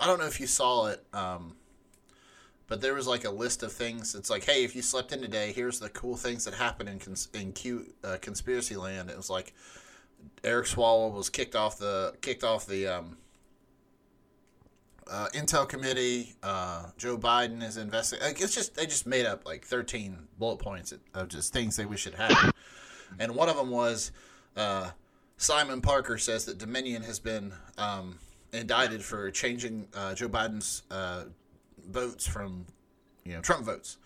I don't know if you saw it, um, but there was like a list of things. It's like, hey, if you slept in today, here's the cool things that happened in cons- in Q uh, conspiracy land. It was like Eric Swalwell was kicked off the kicked off the um, uh, Intel committee. Uh, Joe Biden is investigating. Like, it's just they just made up like 13 bullet points of just things they wish had happened, and one of them was uh, Simon Parker says that Dominion has been um, indicted for changing uh, Joe Biden's uh, votes from you know Trump votes.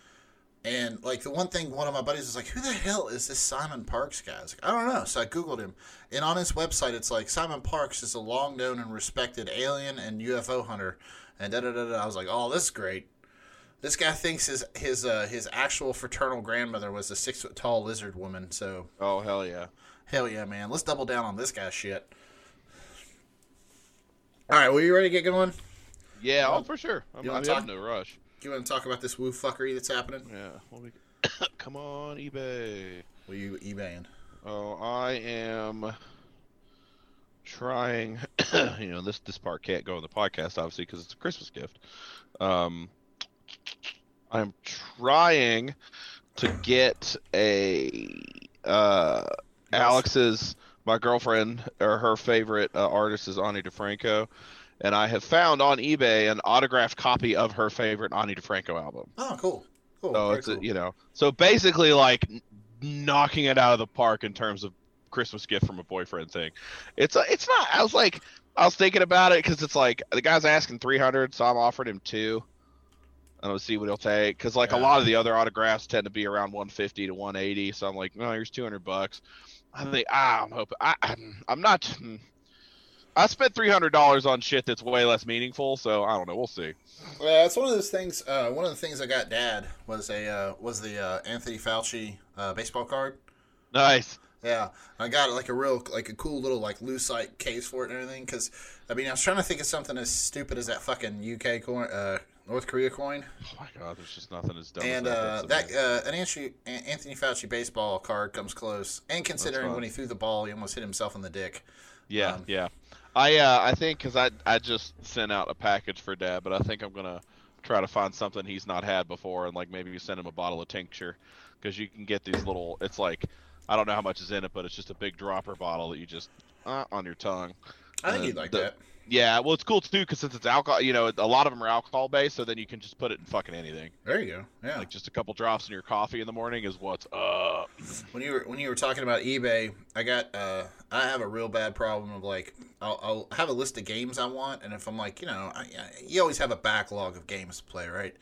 And like the one thing, one of my buddies was like, "Who the hell is this Simon Parkes guy?" I was like, "I don't know." So I googled him, and on his website, it's like Simon Parkes is a long known and respected alien and UFO hunter, and da da da da. I was like, "Oh, this is great." This guy thinks his his uh, his actual fraternal grandmother was a six foot tall lizard woman. So Oh hell yeah. hell yeah, man, let's double down on this guy's shit. All right, well, you ready to get going? Yeah, oh for sure. I'm, I'm talk? no rush. You want to talk about this woo fuckery that's happening? Yeah. We... Come on, eBay. What are you eBaying? Oh, I am trying. you know, this this part can't go in the podcast, obviously, because it's a Christmas gift. Um, I'm trying to get a uh, Alex's my girlfriend or her favorite uh, artist is Ani DiFranco, and I have found on eBay an autographed copy of her favorite Ani DiFranco album. Oh, cool. Cool. So Very it's a, you know, so basically like knocking it out of the park in terms of Christmas gift from a boyfriend thing. It's a, it's not. I was like, I was thinking about it because it's like the guy's asking three hundred, so I'm offering him two. And I'll see what he'll take because like Yeah. a lot of the other autographs tend to be around 150 to 180. So I'm like, no, here's 200 bucks. I think ah, I'm hoping I, I'm, not. I spent three hundred dollars on shit that's way less meaningful, so I don't know. We'll see. Yeah, it's one of those things. Uh, one of the things I got Dad was a uh, was the uh, Anthony Fauci uh, baseball card. Nice. Yeah, I got like a real like a cool little like lucite case for it and everything. Because I mean, I was trying to think of something as stupid as that fucking UK coin, uh, North Korea coin, Oh my god, there's just nothing as dumb and as that. uh, that uh, an Anthony, Anthony Fauci baseball card comes close. And considering when he threw the ball, he almost hit himself in the dick. Yeah, Um, yeah. I uh, I think because I I just sent out a package for Dad, but I think I'm gonna try to find something he's not had before, and like maybe send him a bottle of tincture, because you can get these little. It's like I don't know how much is in it, but it's just a big dropper bottle that you just uh, on your tongue. I think Uh, you'd like the- that. Yeah, well, it's cool too because since it's alcohol, you know, a lot of them are alcohol based, so then you can just put it in fucking anything. There you go. Yeah. Like just a couple drops in your coffee in the morning is what's up. when you were when you were talking about eBay, I got uh I have a real bad problem of like I'll, I'll have a list of games I want, and if I'm like you know I, I, you always have a backlog of games to play, right?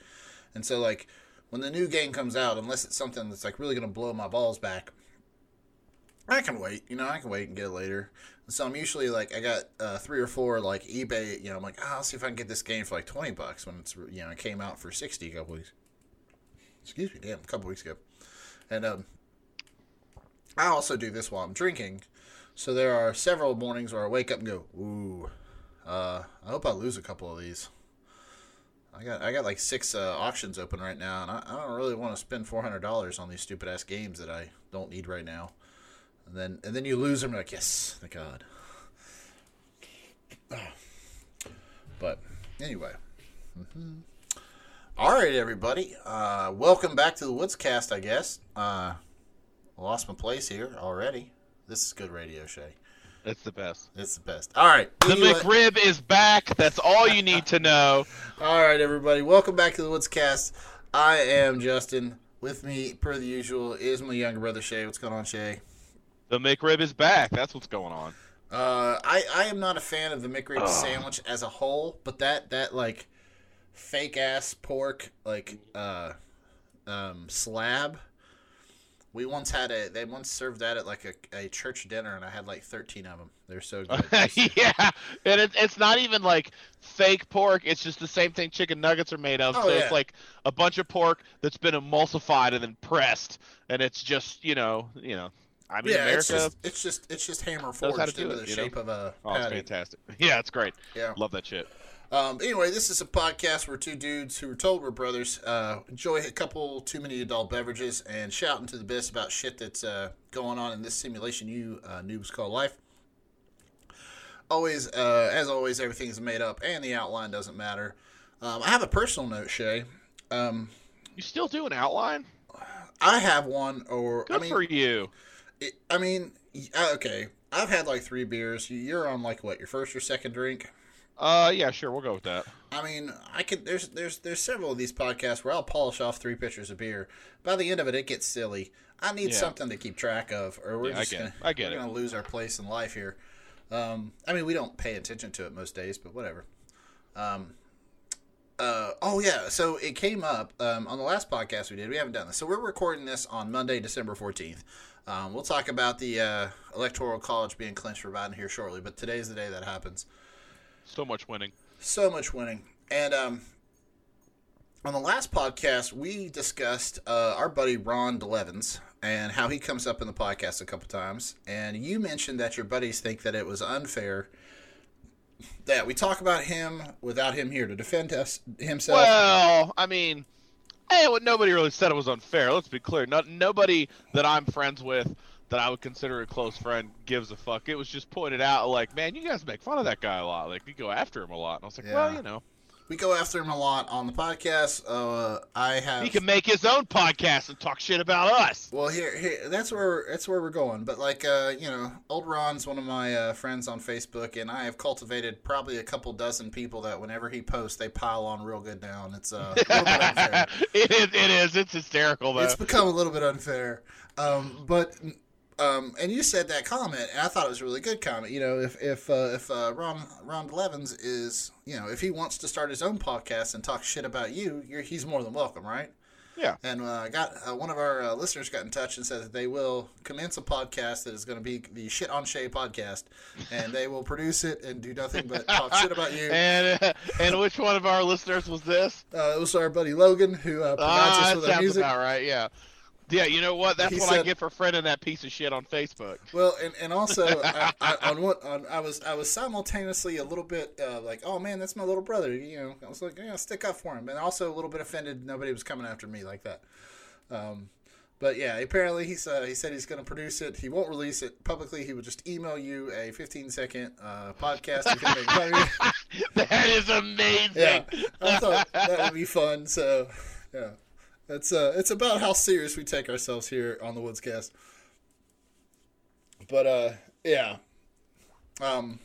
And so like when the new game comes out, unless it's something that's like really gonna blow my balls back, I can wait. You know, I can wait and get it later. So I'm usually like I got uh, three or four like eBay. You know, I'm like, oh, I'll see if I can get this game for like twenty bucks when it's you know it came out for sixty a couple weeks. Excuse me, damn, a couple weeks ago, and um. I also do this while I'm drinking. So there are several mornings where I wake up and go, "Ooh, uh, I hope I lose a couple of these." I got I got like six uh, auctions open right now, and I, I don't really want to spend four hundred dollars on these stupid ass games that I don't need right now. And then and then you lose them, like, "Yes, thank God." But anyway. Mhm. All right, everybody. Uh, welcome back to the Woodscast, I guess. Uh, lost my place here already. This is good radio, Shay. It's the best. It's the best. All right. The anyway- McRib is back. That's all you need to know. All right, everybody. Welcome back to the Woodscast. I am Justin. With me, per the usual, is my younger brother Shay. What's going on, Shay? The McRib is back. That's what's going on. Uh, I I am not a fan of the McRib Ugh. sandwich as a whole, but that that like fake ass pork like uh um slab. We once had a they once served that at like a, a church dinner, and I had like thirteen of them. They're so good. yeah, and it, it's not even like fake pork. It's just the same thing chicken nuggets are made of. Oh, so yeah. it's like a bunch of pork that's been emulsified and then pressed, and it's just you know, you know. I mean, yeah, it's America. just it's just it's just hammer knows how to forged into it, the you know? shape of a oh, it's patty. fantastic. Yeah, it's great. Yeah. Love that shit. Um, anyway, this is a podcast where two dudes who were told we're brothers uh, enjoy a couple too many adult beverages and shouting to the best about shit that's uh, going on in this simulation you uh, noobs call life. always, uh, as always, everything's made up, and the outline doesn't matter. Um, I have a personal note, Shay. Um, You still do an outline? I have one, or Good I mean, for you. It, I mean, uh, okay. I've had like three beers. You're on like what your first or second drink. Uh, yeah, sure, we'll go with that. I mean, I could. There's there's there's several of these podcasts where I'll polish off three pitchers of beer. By the end of it, it gets silly. I need Yeah. something to keep track of, or we're Yeah, I just get gonna it. I get we're it. gonna lose our place in life here. Um, I mean, we don't pay attention to it most days, but whatever. Um, uh, oh yeah, so it came up um, on the last podcast we did. We haven't done this, so we're recording this on Monday, December fourteenth. Um, we'll talk about the uh, electoral college being clinched for Biden here shortly, but today's the day that happens So much winning. so much winning. And um, on the last podcast, we discussed uh, our buddy Ron DeLevens and how he comes up in the podcast a couple times. And you mentioned that your buddies think that it was unfair that we talk about him without him here to defend us himself. Well, I mean, Eh, hey, what nobody really said it was unfair. Let's be clear. Not nobody that I'm friends with that I would consider a close friend gives a fuck. It was just pointed out, like, man, you guys make fun of that guy a lot. Like, you go after him a lot. And I was like, well, you know, we go after him a lot on the podcast. Uh, I have he can make his own podcast and talk shit about us. Well, here, here, that's where that's where we're going. But like, uh, you know, old Ron's one of my uh, friends on Facebook, and I have cultivated probably a couple dozen people that whenever he posts, they pile on real good now, and it's uh, a little bit unfair. it is. It is. It's hysterical, though. It's become a little bit unfair. Um, but um, and you said that comment, and I thought it was a really good comment. You know, if if uh, if uh, Ron Ron Levens is, you know, if he wants to start his own podcast and talk shit about you, you're, he's more than welcome, right? Yeah. And uh, got uh, one of our uh, listeners got in touch and said that they will commence a podcast that is going to be the Shit on Shay podcast, and they will produce it and do nothing but talk shit about you. and uh, and which one of our listeners was this? Uh, it was our buddy Logan who uh, provides Ah, us that with our music. about right. Yeah. Yeah, you know what? That's He what I get for friending that piece of shit on Facebook. Well, and, and also I, I, on what on I was I was simultaneously a little bit uh, like, oh man, that's my little brother. You know, I was like, yeah, stick up for him, and also a little bit offended nobody was coming after me like that. Um, but yeah, apparently he's uh, he said he's going to produce it. He won't release it publicly. He would just email you a 15 second uh, podcast. You can make fun that is amazing. Yeah, I thought that would be fun. So yeah, that's uh, it's about how serious we take ourselves here on the woods Woodscast. But uh, yeah. Um.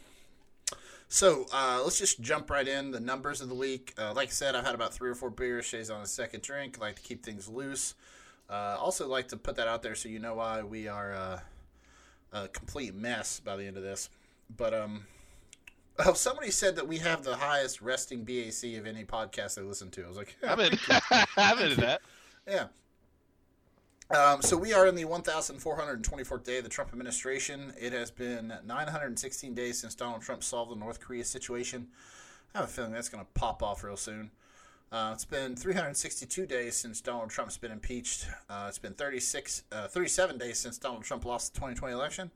So uh, let's just jump right in the numbers of the week. Uh, like I said, I've had about three or four beers. Shay's on a second drink. Like to keep things loose. Uh, also like to put that out there so you know why we are uh, a complete mess by the end of this. But um, oh, somebody said that we have the highest resting BAC of any podcast I listen to. I was like, yeah, I'm in. I'm into that. yeah. Um, so we are in the 1,424th day of the Trump administration. It has been 916 days since Donald Trump solved the North Korea situation. I have a feeling that's going to pop off real soon. Uh, it's been 362 days since Donald Trump's been impeached. Uh, it's been 36, uh, 37 days since Donald Trump lost the 2020 election.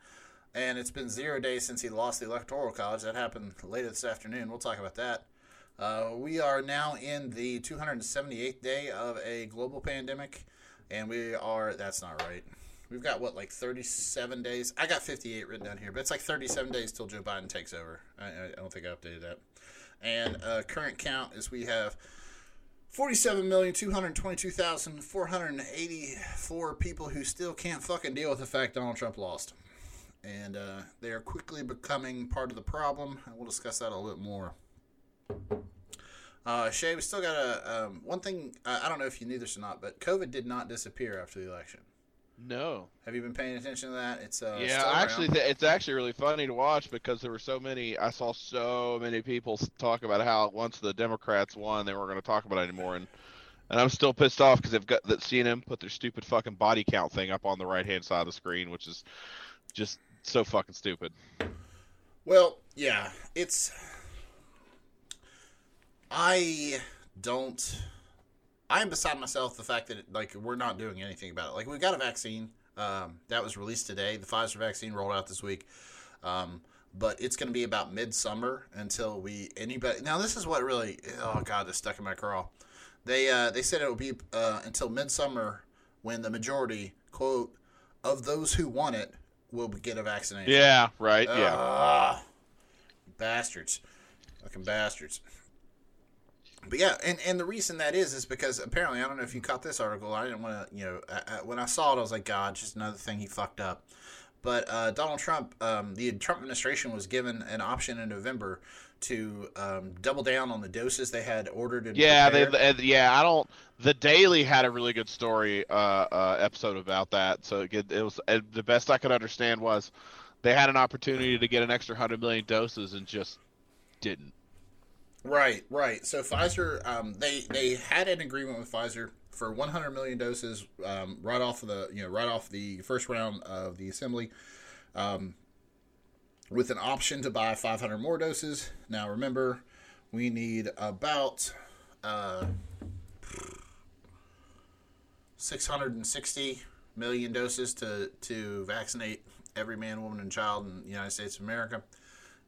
And it's been zero days since he lost the Electoral College. That happened later this afternoon. We'll talk about that. Uh, we are now in the 278th day of a global pandemic, and we are, that's not right. We've got what, like 37 days? I got 58 written down here, but it's like 37 days till Joe Biden takes over. I, I don't think I updated that. And uh, current count is we have 47,222,484 people who still can't fucking deal with the fact Donald Trump lost. And uh, they are quickly becoming part of the problem, and we'll discuss that a little bit more. Uh, Shay, we still got a um, one thing. Uh, I don't know if you knew this or not, but COVID did not disappear after the election. No. Have you been paying attention to that? It's uh, yeah, actually, th- it's actually really funny to watch because there were so many. I saw so many people talk about how once the Democrats won, they weren't going to talk about it anymore, and and I'm still pissed off because they've got that CNN put their stupid fucking body count thing up on the right hand side of the screen, which is just so fucking stupid. Well, yeah, it's. I don't. I'm beside myself the fact that like we're not doing anything about it. Like we got a vaccine um, that was released today. The Pfizer vaccine rolled out this week, um, but it's going to be about midsummer until we anybody. Now this is what really. Oh god, this stuck in my craw. They uh, they said it will be uh, until midsummer when the majority quote of those who want it will get a vaccination. Yeah, right. Yeah. Ah. Bastards. Fucking bastards. But yeah, and, and the reason that is is because apparently I don't know if you caught this article. I didn't want to, you know, I, I, when I saw it, I was like, God, just another thing he fucked up. But uh, Donald Trump, um, the Trump administration was given an option in November to um, double down on the doses they had ordered. And Yeah, they, prepared. yeah. I don't. The Daily had a really good story uh, uh, episode about that. So it, it was the best I could understand was they had an opportunity to get an extra hundred million doses and just didn't. Right, right. So Pfizer, um, they they had an agreement with Pfizer for 100 million doses um, right off of the you know right off the first round of the assembly, um, with an option to buy 500 more doses. Now remember, we need about uh, 660 million doses to to vaccinate every man, woman, and child in the United States of America.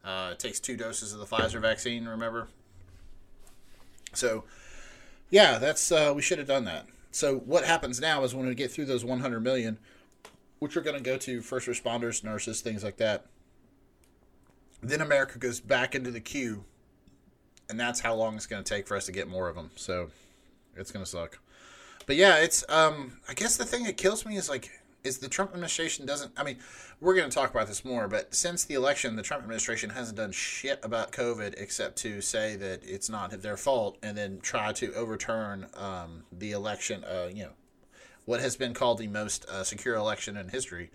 Uh, it takes two doses of the Pfizer vaccine. Remember. So, yeah, that's uh, we should have done that. So what happens now is when we get through those 100 million, which are going to go to first responders, nurses, things like that. Then America goes back into the queue, and that's how long it's going to take for us to get more of them. So, it's going to suck. But yeah, it's um I guess the thing that kills me is like is the Trump administration doesn't I mean, we're going to talk about this more, but since the election, the Trump administration hasn't done shit about COVID except to say that it's not their fault and then try to overturn um, the election, uh, you know, what has been called the most uh, secure election in history.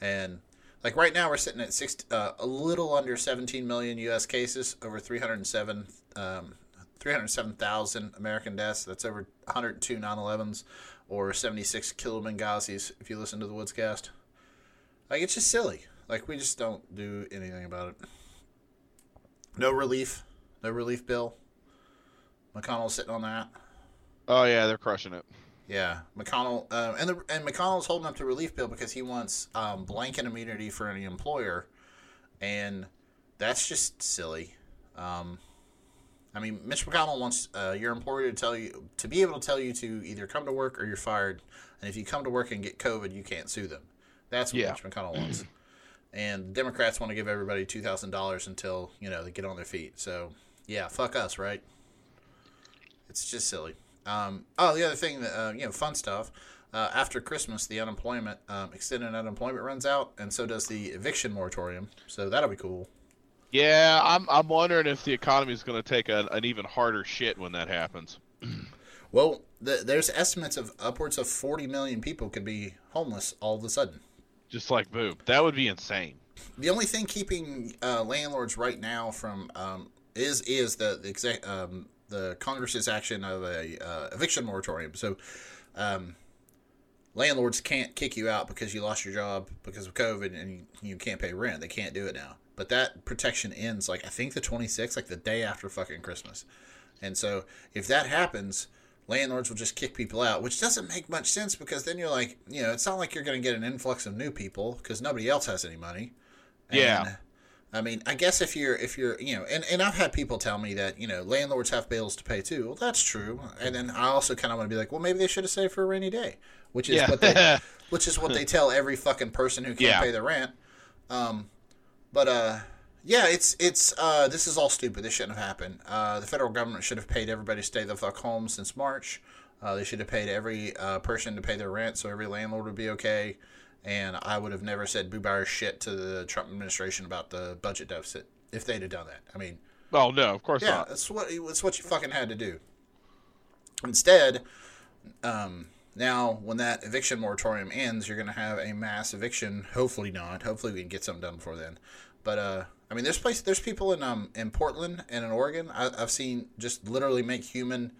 And like right now, we're sitting at six, uh, a little under 17 million U.S. cases, over 307, um, 307,000 American deaths. That's over 102 9/11s or 76 killed Benghazis. If you listen to the Woodscast, like it's just silly. Like we just don't do anything about it. No relief, no relief bill. McConnell's sitting on that. Oh yeah, they're crushing it. Yeah, McConnell, uh, and the and McConnell's holding up the relief bill because he wants um, blanket immunity for any employer, and that's just silly. Um, I mean, Mitch McConnell wants uh, your employer to tell you to be able to tell you to either come to work or you're fired, and if you come to work and get COVID, you can't sue them. That's what Yeah. Mitch McConnell wants. And Democrats want to give everybody two thousand dollars until you know they get on their feet. So yeah, fuck us, right? It's just silly. Um, oh, the other thing that uh, you know, fun stuff. Uh, after Christmas, the unemployment um, extended unemployment runs out, and so does the eviction moratorium. So that'll be cool. Yeah, I'm I'm wondering if the economy is going to take a, an even harder shit when that happens. Well, the, there's estimates of upwards of 40 million people could be homeless all of a sudden. Just like boom, that would be insane. The only thing keeping uh, landlords right now from um, is is the the, exec, um, the Congress's action of a uh, eviction moratorium. So, um, landlords can't kick you out because you lost your job because of COVID and you, you can't pay rent. They can't do it now. But that protection ends like I think the 26th, like the day after fucking Christmas. And so if that happens, landlords will just kick people out, which doesn't make much sense because then you're like, you know, it's not like you're going to get an influx of new people because nobody else has any money. Yeah. I mean, I guess if you're if you're you know, and, and I've had people tell me that you know landlords have bills to pay too. Well, that's true. And then I also kind of want to be like, well, maybe they should have saved for a rainy day, which is Yeah. what they which is what they tell every fucking person who can't Yeah. pay the rent. Um, but uh, yeah, it's it's uh, this is all stupid. This shouldn't have happened. Uh, the federal government should have paid everybody to stay the fuck home since March. Uh, they should have paid every uh, person to pay their rent, so every landlord would be okay. And I would have never said boo bar shit to the Trump administration about the budget deficit if they'd have done that. I mean, Oh no, of course yeah, not. that's what it's what you fucking had to do. Instead, um, now when that eviction moratorium ends, you're going to have a mass eviction. Hopefully not. Hopefully we can get something done before then. But uh, I mean, there's place there's people in um in Portland and in Oregon. I, I've seen just literally make human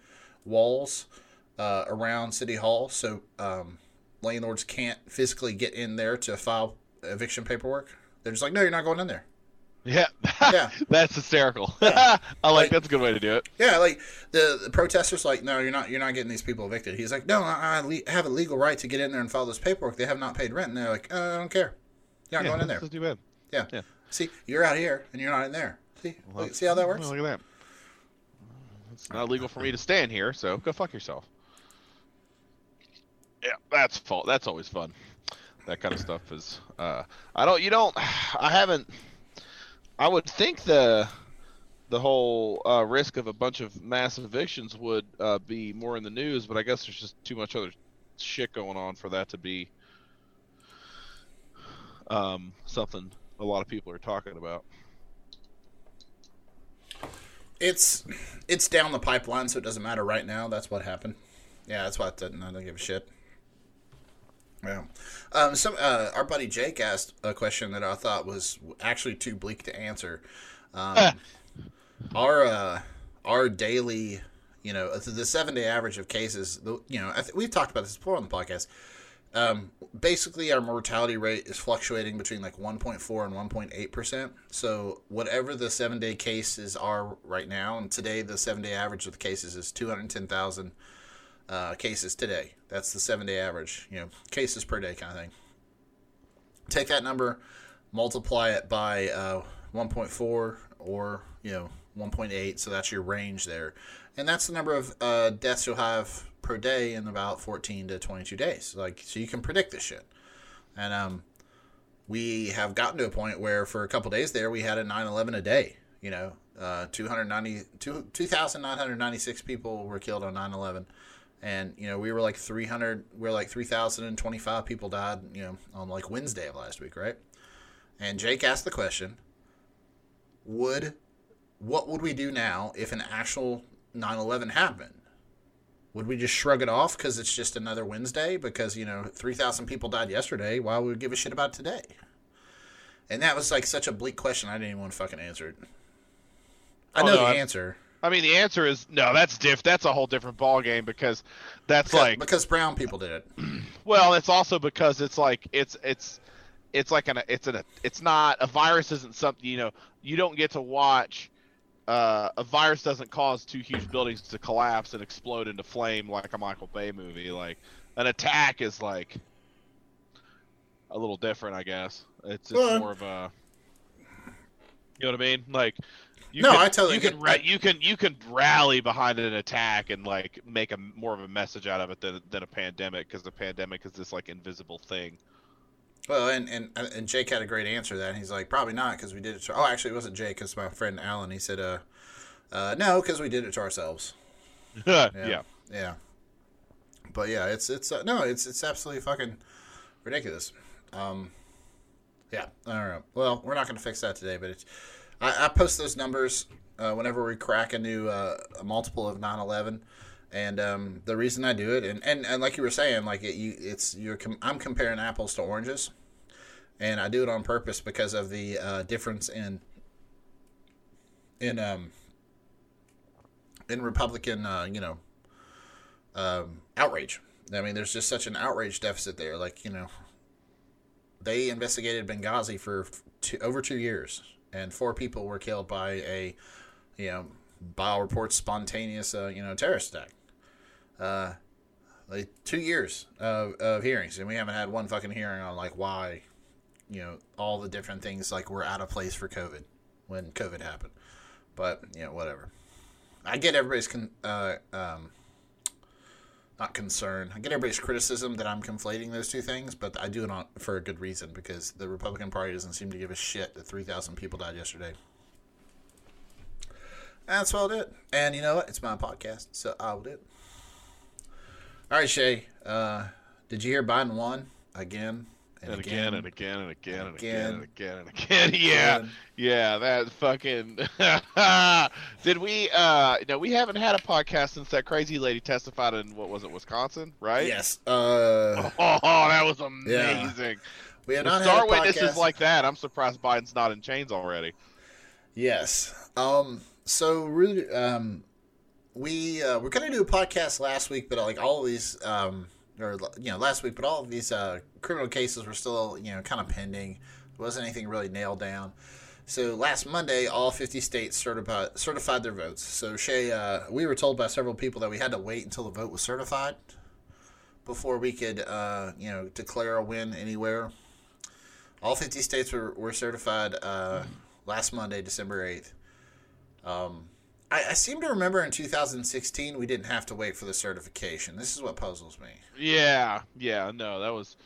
walls uh, around City Hall, so um, landlords can't physically get in there to file eviction paperwork. They're just like, no, you're not going in there. Yeah, Yeah. that's hysterical. I like, Like- that's a good way to do it. Yeah, like the, the protesters, like, no, you're not, you're not getting these people evicted. He's like, no, I, I have a legal right to get in there and file this paperwork. They have not paid rent, and they're like, uh, I don't care. You're not yeah, going in there. Too bad. Yeah. yeah. See, you're out here and you're not in there. See, Well, Look- see how that works? well, look at that. It's not legal for me to stand here, so go fuck yourself. Yeah, that's fault. That's always fun. That kind of stuff is. Uh, I don't. You don't. I haven't. I would think the the whole uh, risk of a bunch of mass evictions would uh, be more in the news, but I guess there's just too much other shit going on for that to be um, something a lot of people are talking about. It's it's down the pipeline, so it doesn't matter right now. That's what happened. Yeah, that's why I didn't, I don't give a shit. Yeah. Um, some uh, our buddy Jake asked a question that I thought was actually too bleak to answer. Um, our uh, our daily, you know, the seven day average of cases. You know, th- we've talked about this before on the podcast. Um, basically, our mortality rate is fluctuating between like 1.4 and 1.8 percent. So whatever the seven day cases are right now, and today the seven day average of the cases is 210,000 uh, cases today. That's the seven day average. You know, cases per day kind of thing. Take that number, multiply it by uh, 1.4 or you know 1.8, so that's your range there, and that's the number of uh, deaths you'll have per day in about 14 to 22 days. Like, so you can predict this shit. And um, we have gotten to a point where for a couple days there, we had a 9/11 a day. You know, uh, 290, 2,996 people were killed on 9/11, and you know we were like 300, we are like 3,025 people died. You know, on like Wednesday of last week, right? And Jake asked the question: Would what would we do now if an actual 9/11 happened? would we just shrug it off because it's just another Wednesday? Because you know, three thousand people died yesterday. Why would we give a shit about today? And that was like such a bleak question. I didn't even want to fucking answer it. I oh, know no, the I, answer. I mean, the answer is no. That's diff. That's a whole different ball game because that's because, like because brown people did it. well, it's also because it's like it's it's it's like an it's an it's not a virus isn't something you know you don't get to watch uh, a virus doesn't cause two huge buildings to collapse and explode into flame like a Michael Bay movie. Like an attack is like a little different, I guess. It's, it's more of a, you know what I mean? Like, you no, can, I totally you you can ra- you can you can rally behind an attack and like make a more of a message out of it than than a pandemic because the pandemic is this like invisible thing. Well, and, and and Jake had a great answer to that. He's like, probably not because we did it. To, oh, actually, it wasn't Jake. It's my friend Alan. He said, uh, uh no, because we did it to ourselves. yeah. yeah. yeah, But yeah, it's it's uh, no, it's it's absolutely fucking ridiculous. Um, yeah, I don't know. Well, we're not going to fix that today, but it's, I, I post those numbers uh, whenever we crack a new uh, a multiple of 9/11 and um, the reason I do it, and, and, and like you were saying, like it, you, it's you're com- I'm comparing apples to oranges, and I do it on purpose because of the uh, difference in in um in Republican, uh, you know, um, outrage. I mean, there's just such an outrage deficit there. Like you know, they investigated Benghazi for two, over two years, and four people were killed by a, you know, Bio reports spontaneous, uh, you know, terrorist attack uh, like two years of, of hearings, and we haven't had one fucking hearing on like why, you know, all the different things like were out of place for COVID when COVID happened. But you know, whatever. I get everybody's con- uh, um, not concern. I get everybody's criticism that I'm conflating those two things, but I do it on, for a good reason because the Republican Party doesn't seem to give a shit that 3,000 people died yesterday. That's what I'll. And you know what? It's my podcast, so I will do it. All right, Shay. Uh, did you hear Biden won again? And, and again, again, and again and again and again and again and again. Yeah, yeah, that fucking. Did we? uh No, we haven't had a podcast since that crazy lady testified in what was it, Wisconsin, right? Yes. Uh, oh, oh, that was amazing. Yeah. We have not star witnesses like that. I'm surprised Biden's not in chains already. Yes. Um. So really, um, we uh, we're gonna do a podcast last week, but like all of these, um, or you know, last week, but all of these uh, criminal cases were still you know kind of pending. There wasn't anything really nailed down. So last Monday, all 50 states certified their votes. So Shay, uh, we were told by several people that we had to wait until the vote was certified before we could, uh, you know, declare a win anywhere. All 50 states were, were certified uh, last Monday, December 8th. Um, I, I, seem to remember in 2016 we didn't have to wait for the certification. This is what puzzles me. Yeah, yeah, no, that was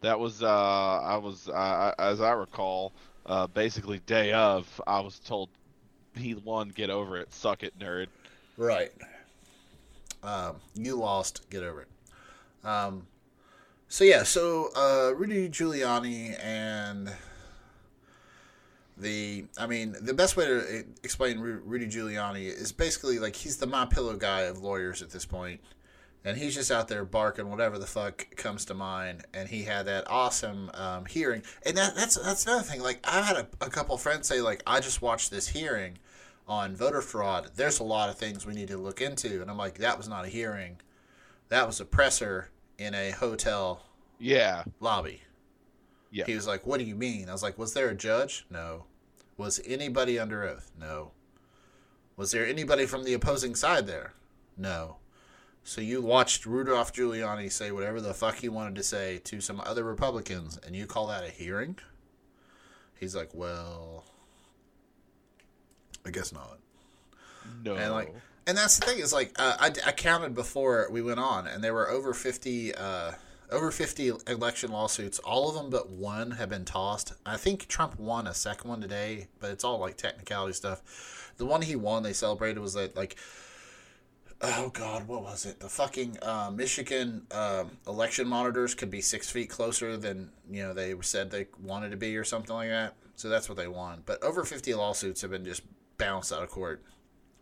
that was uh, I was uh, as I recall. uh, basically day of, I was told he won. Get over it. Suck it, nerd. Right. Um, you lost. Get over it. Um, so yeah, so uh, Rudy Giuliani and the, I mean, the best way to explain Rudy Giuliani is basically like he's the my pillow guy of lawyers at this point, and he's just out there barking whatever the fuck comes to mind. And he had that awesome um, hearing, and that, that's that's another thing. Like I've had a, a couple friends say like I just watched this hearing on voter fraud. There's a lot of things we need to look into, and I'm like that was not a hearing, that was a presser in a hotel yeah lobby. Yeah. He was like, "What do you mean?" I was like, "Was there a judge? No. Was anybody under oath? No. Was there anybody from the opposing side there? No. So you watched Rudolph Giuliani say whatever the fuck he wanted to say to some other Republicans, and you call that a hearing?" He's like, "Well, I guess not." No. And like, and that's the thing is like, uh, I, I counted before we went on, and there were over fifty. Uh, over 50 election lawsuits. All of them but one have been tossed. I think Trump won a second one today, but it's all like technicality stuff. The one he won, they celebrated was that like, oh god, what was it? The fucking uh, Michigan uh, election monitors could be six feet closer than you know they said they wanted to be or something like that. So that's what they won. But over 50 lawsuits have been just bounced out of court.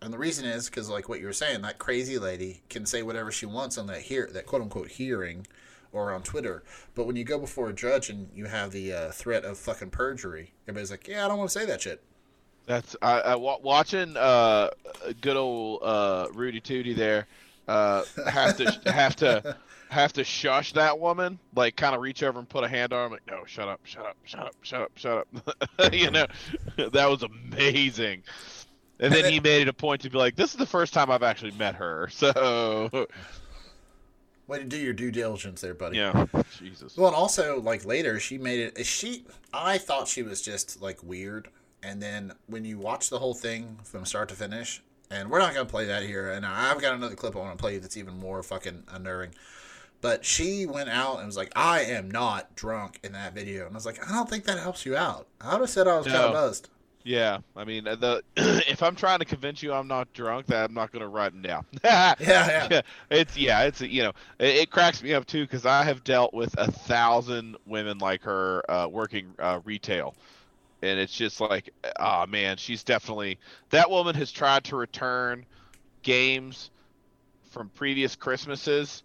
And the reason is because, like what you were saying, that crazy lady can say whatever she wants on that hear that quote unquote hearing, or on Twitter. But when you go before a judge and you have the uh, threat of fucking perjury, everybody's like, "Yeah, I don't want to say that shit." That's I, I watching uh, good old uh, Rudy Tooty there. Uh, have to have to have to shush that woman, like kind of reach over and put a hand on her. like, no, shut up, shut up, shut up, shut up, shut up. you know, that was amazing. And then he made it a point to be like, "This is the first time I've actually met her." So Way to do your due diligence there, buddy. Yeah. Jesus. Well, and also like later, she made it. She, I thought she was just like weird, and then when you watch the whole thing from start to finish, and we're not gonna play that here, and I've got another clip I want to play that's even more fucking unnerving. But she went out and was like, "I am not drunk" in that video, and I was like, "I don't think that helps you out." I would have said I was No. kind of buzzed. Yeah, I mean, the if I'm trying to convince you I'm not drunk, that I'm not going to write them down. Yeah, yeah. it's yeah, it's you know, it, it cracks me up too because I have dealt with a thousand women like her uh, working uh, retail, and it's just like, ah man, she's definitely that woman has tried to return games from previous Christmases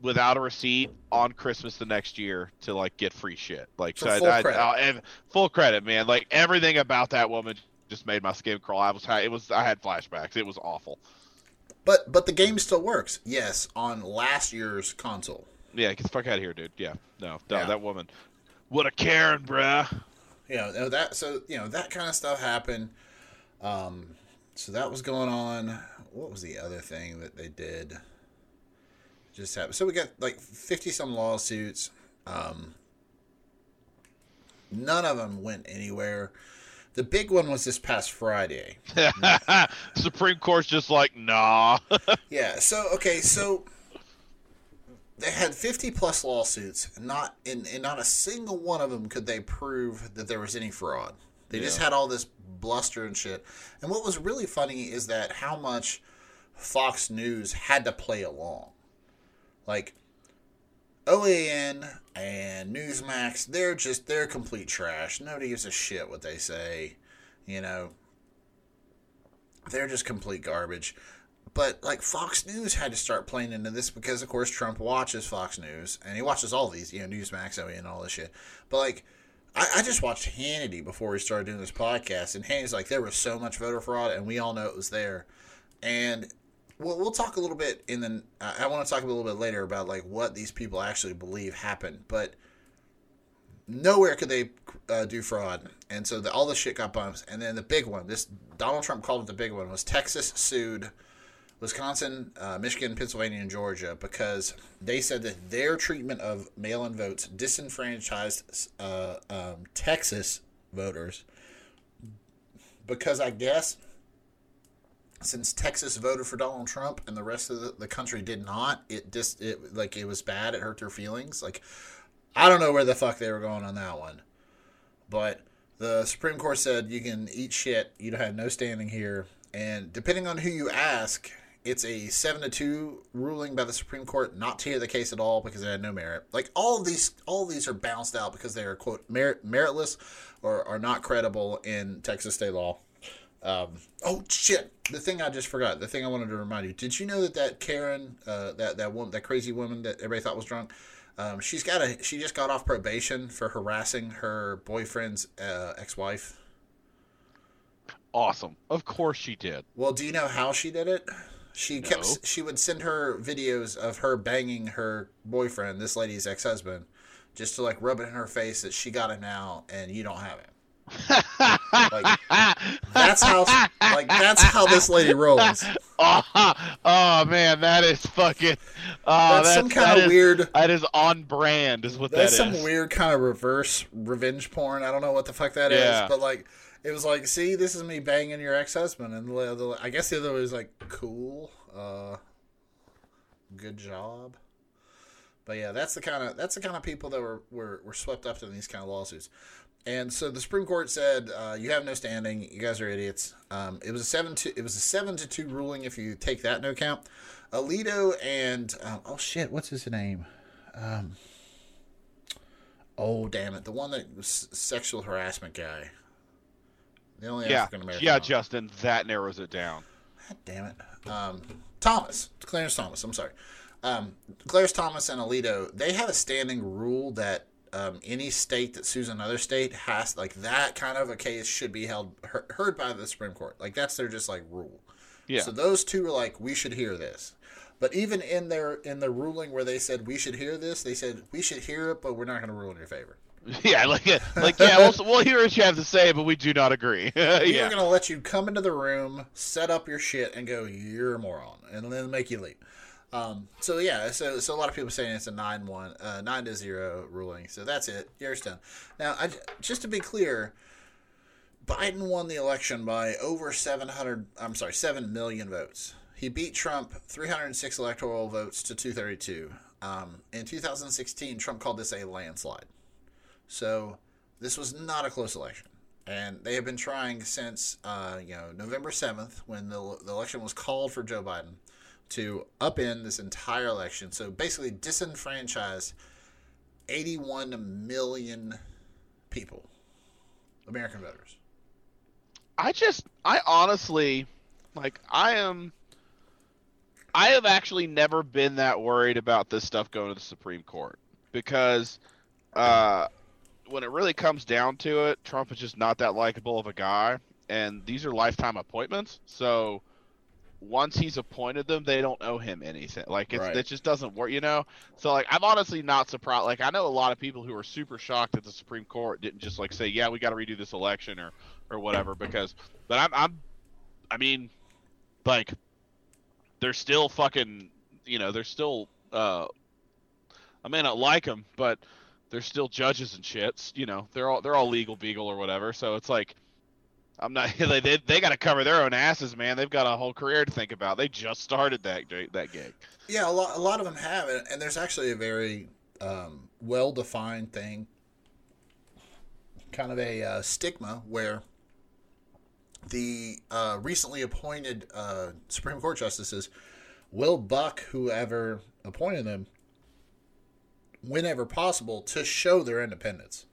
without a receipt on Christmas the next year to like get free shit. Like so, full I, credit. I, and full credit, man. Like everything about that woman just made my skin crawl. I was it was I had flashbacks. It was awful. But but the game still works. Yes, on last year's console. Yeah, get the fuck out of here, dude. Yeah, no, no, Yeah. that woman. What a Karen, bruh. you know that so you know that kind of stuff happened um so that was going on what was the other thing that they did just happened so we got like 50 some lawsuits um none of them went anywhere the big one was this past friday Supreme Court's just like, nah. Yeah. So okay. So they had fifty plus lawsuits. Not in, in not a single one of them could they prove that there was any fraud. They just had all this bluster and shit. And what was really funny is that how much Fox News had to play along. Like OAN and Newsmax, they're just they're complete trash. Nobody gives a shit what they say. You know, they're just complete garbage. But like Fox News had to start playing into this because of course Trump watches Fox News and he watches all these, you know, Newsmax, OAN, and all this shit. But like I, I just watched Hannity before we started doing this podcast, and Hannity's like, there was so much voter fraud, and we all know it was there. And we'll, we'll talk a little bit in the. I I want to talk a little bit later about like what these people actually believe happened, but nowhere could they uh, do fraud, and so the, all the shit got bumps. And then the big one, this Donald Trump called it the big one, was Texas sued Wisconsin, uh, Michigan, Pennsylvania, and Georgia because they said that their treatment of mail-in votes disenfranchised uh, um, Texas voters because I guess since Texas voted for Donald Trump and the rest of the, the country did not, it just it like it was bad. It hurt their feelings. Like I don't know where the fuck they were going on that one. But the Supreme Court said you can eat shit. You have no standing here. And depending on who you ask, it's a seven to two ruling by the Supreme Court not to hear the case at all because it had no merit. Like all these, all these are bounced out because they are quote merit, meritless or are not credible in Texas state law. Um, oh shit! The thing I just forgot. The thing I wanted to remind you. Did you know that that Karen, uh, that that woman, that crazy woman that everybody thought was drunk, um, she's got a she just got off probation for harassing her boyfriend's uh, ex-wife. Awesome. Of course she did. Well, do you know how she did it? She kept she would send her videos of her banging her boyfriend, this lady's ex-husband, just to like rub it in her face that she got him now and you don't have him. Like that's how like that's how this lady rolls. oh, oh, man, that is fucking. Oh, That's, that's, some kind that of is- weird That is on brand, is what That's that is. some weird kind of reverse revenge porn. I don't know what the fuck that is, Yeah. but like it was like, see, this is me banging your ex husband, and the, the, I guess the other was like, cool, uh, good job. But yeah, that's the kind of that's the kind of people that were were, were swept up in these kind of lawsuits. And so the Supreme Court said, uh, "You have no standing. You guys are idiots." Um, it was a seven to it was a seven to two ruling if you take that into account. Alito and um, oh shit, what's his name? Um, oh damn it, the one that was sexual harassment guy. The only yeah, African American. yeah, one. Justin, that narrows it down. God damn it. Um, Thomas, Clarence Thomas. I'm sorry. Um, Clarence Thomas and Alito, they have a standing rule that um, any state that sues another state has like that kind of a case should be held heard by the Supreme Court. Like that's their just like rule. Yeah. So those two are like, we should hear this. But even in their in the ruling where they said we should hear this, they said we should hear it, but we're not going to rule in your favor. yeah, like, like yeah, we'll, we'll hear what you have to say, but we do not agree. yeah. We're going to let you come into the room, set up your shit, and go, "You're a moron," and then make you leave. Um, so yeah, so so a lot of people saying it's a nine one, uh, nine to zero ruling. So that's it. You're done. Now, I, just to be clear, Biden won the election by over seven hundred. I'm sorry, seven million votes. He beat Trump 306 electoral votes to 232. Um, in 2016, Trump called this a landslide. So this was not a close election, and they have been trying since uh, you know November 7th when the, the election was called for Joe Biden to upend this entire election. So basically, disenfranchise 81 million people, American voters. I just, I honestly, like, I am, I have actually never been that worried about this stuff going to the Supreme Court because, uh, when it really comes down to it, Trump is just not that likable of a guy, and these are lifetime appointments. So once he's appointed them, they don't owe him anything. Like it's, Right. it just doesn't work, you know. So like I'm honestly not surprised. Like I know a lot of people who are super shocked that the Supreme Court didn't just like say, yeah, we got to redo this election or or whatever. Because, but I'm I'm, I mean, like they're still fucking, you know, they're still. uh I may not like them, but they're still judges and shits. You know, they're all they're all legal beagle or whatever. So it's like, I'm not. They they, they got to cover their own asses, man. They've got a whole career to think about. They just started that that gig. Yeah, a lot, a lot of them have, and, and there's actually a very um, well defined thing, kind of a uh, stigma where the uh, recently appointed uh, Supreme Court justices will buck whoever appointed them whenever possible to show their independence.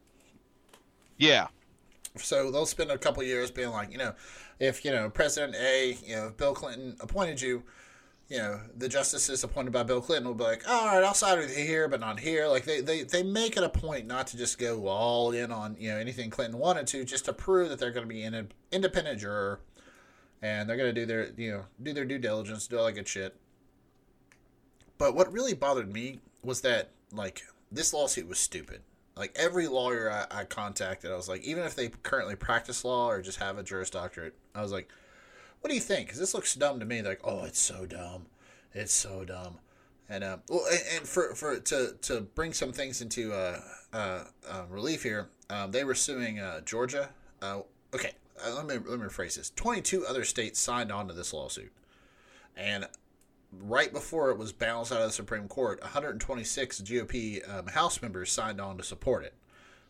Yeah, So they'll spend a couple years being like, you know, if you know President A, you know, Bill Clinton appointed you, you know, the justices appointed by Bill Clinton will be like, all right, I'll side with you here, but not here. Like they, they, they make it a point not to just go all in on you know anything Clinton wanted to, just to prove that they're going to be an independent juror, and they're going to do their you know do their due diligence, do all that good shit. But what really bothered me was that like this lawsuit was stupid. Like every lawyer I, I contacted, I was like, even if they currently practice law or just have a Juris Doctorate, I was like, what do you think? Because this looks dumb to me. They're like, oh, it's so dumb, it's so dumb. And uh, well, and, and for for to to bring some things into uh, uh, uh, relief here, um, they were suing uh, Georgia. Uh, okay, uh, let me let me rephrase this. Twenty two other states signed on to this lawsuit, and right before it was bounced out of the Supreme Court, 126 GOP um, House members signed on to support it.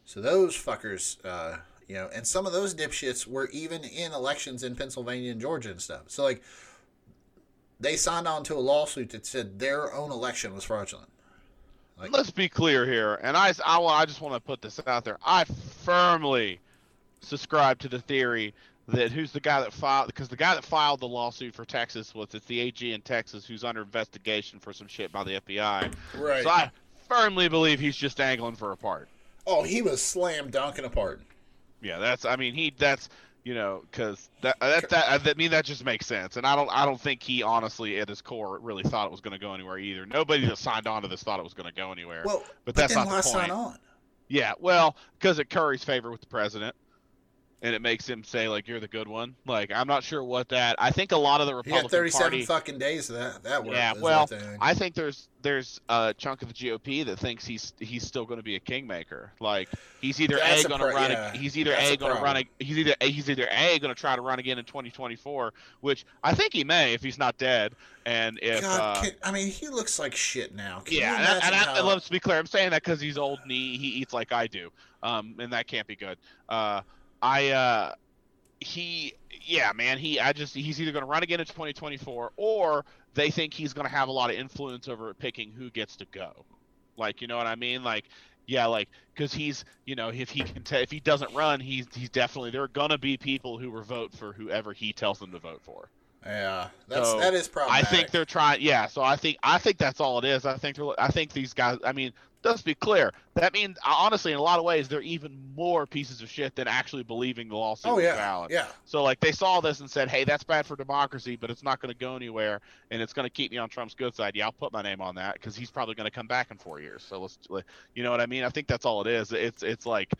So those fuckers, uh, you know, and some of those dipshits were even in elections in Pennsylvania and Georgia and stuff. So like, they signed on to a lawsuit that said their own election was fraudulent. Like, Let's be clear here, and I, I, I just want to put this out there. I firmly subscribe to the theory that who's the guy that filed because the guy that filed the lawsuit for Texas was it's the AG in Texas who's under investigation for some shit by the FBI. Right. So I firmly believe he's just angling for a part. Oh, he was slam dunking a part. Yeah, that's. I mean, he. That's. You know, because that uh, that that I mean that just makes sense, and I don't I don't think he honestly at his core really thought it was going to go anywhere either. Nobody that signed on to this thought it was going to go anywhere. Well, but, but that's not the point. Sign on? Yeah, well, because it curries favor with the president and it makes him say like you're the good one. Like I'm not sure what that. I think a lot of the Republican he 37 Party, fucking days of that that Yeah, well, I think there's there's a chunk of the GOP that thinks he's he's still going to be a kingmaker. Like he's either That's a going to pro- run. yeah, a, he's either That's a going to run. A, he's either a, he's either a going to try to run again in 2024, which I think he may if he's not dead. And if God, uh, can, I mean, he looks like shit now. Can yeah, and, I, and, imagine I, let's be clear, I'm saying that because he's old and he, he eats like I do, um, and that can't be good. Uh, I uh, he yeah man he I just he's either going to run again in 2024 or they think he's going to have a lot of influence over picking who gets to go, like you know what I mean like. Yeah, like because he's, you know, if he can, t- if he doesn't run, he's he's definitely there are gonna be people who will vote for whoever he tells them to vote for. Yeah, that's So, that is I think they're trying. Yeah, so I think I think that's all it is. I think they're, I think these guys. I mean, let's be clear. That means uh, honestly, in a lot of ways, they're even more pieces of shit than actually believing the lawsuit Oh was yeah, valid. yeah. So like they saw this and said, "Hey, that's bad for democracy, but it's not going to go anywhere, and it's going to keep me on Trump's good side." Yeah, I'll put my name on that because he's probably going to come back in four years. So let's, you know what I mean? I think that's all it is. It's it's like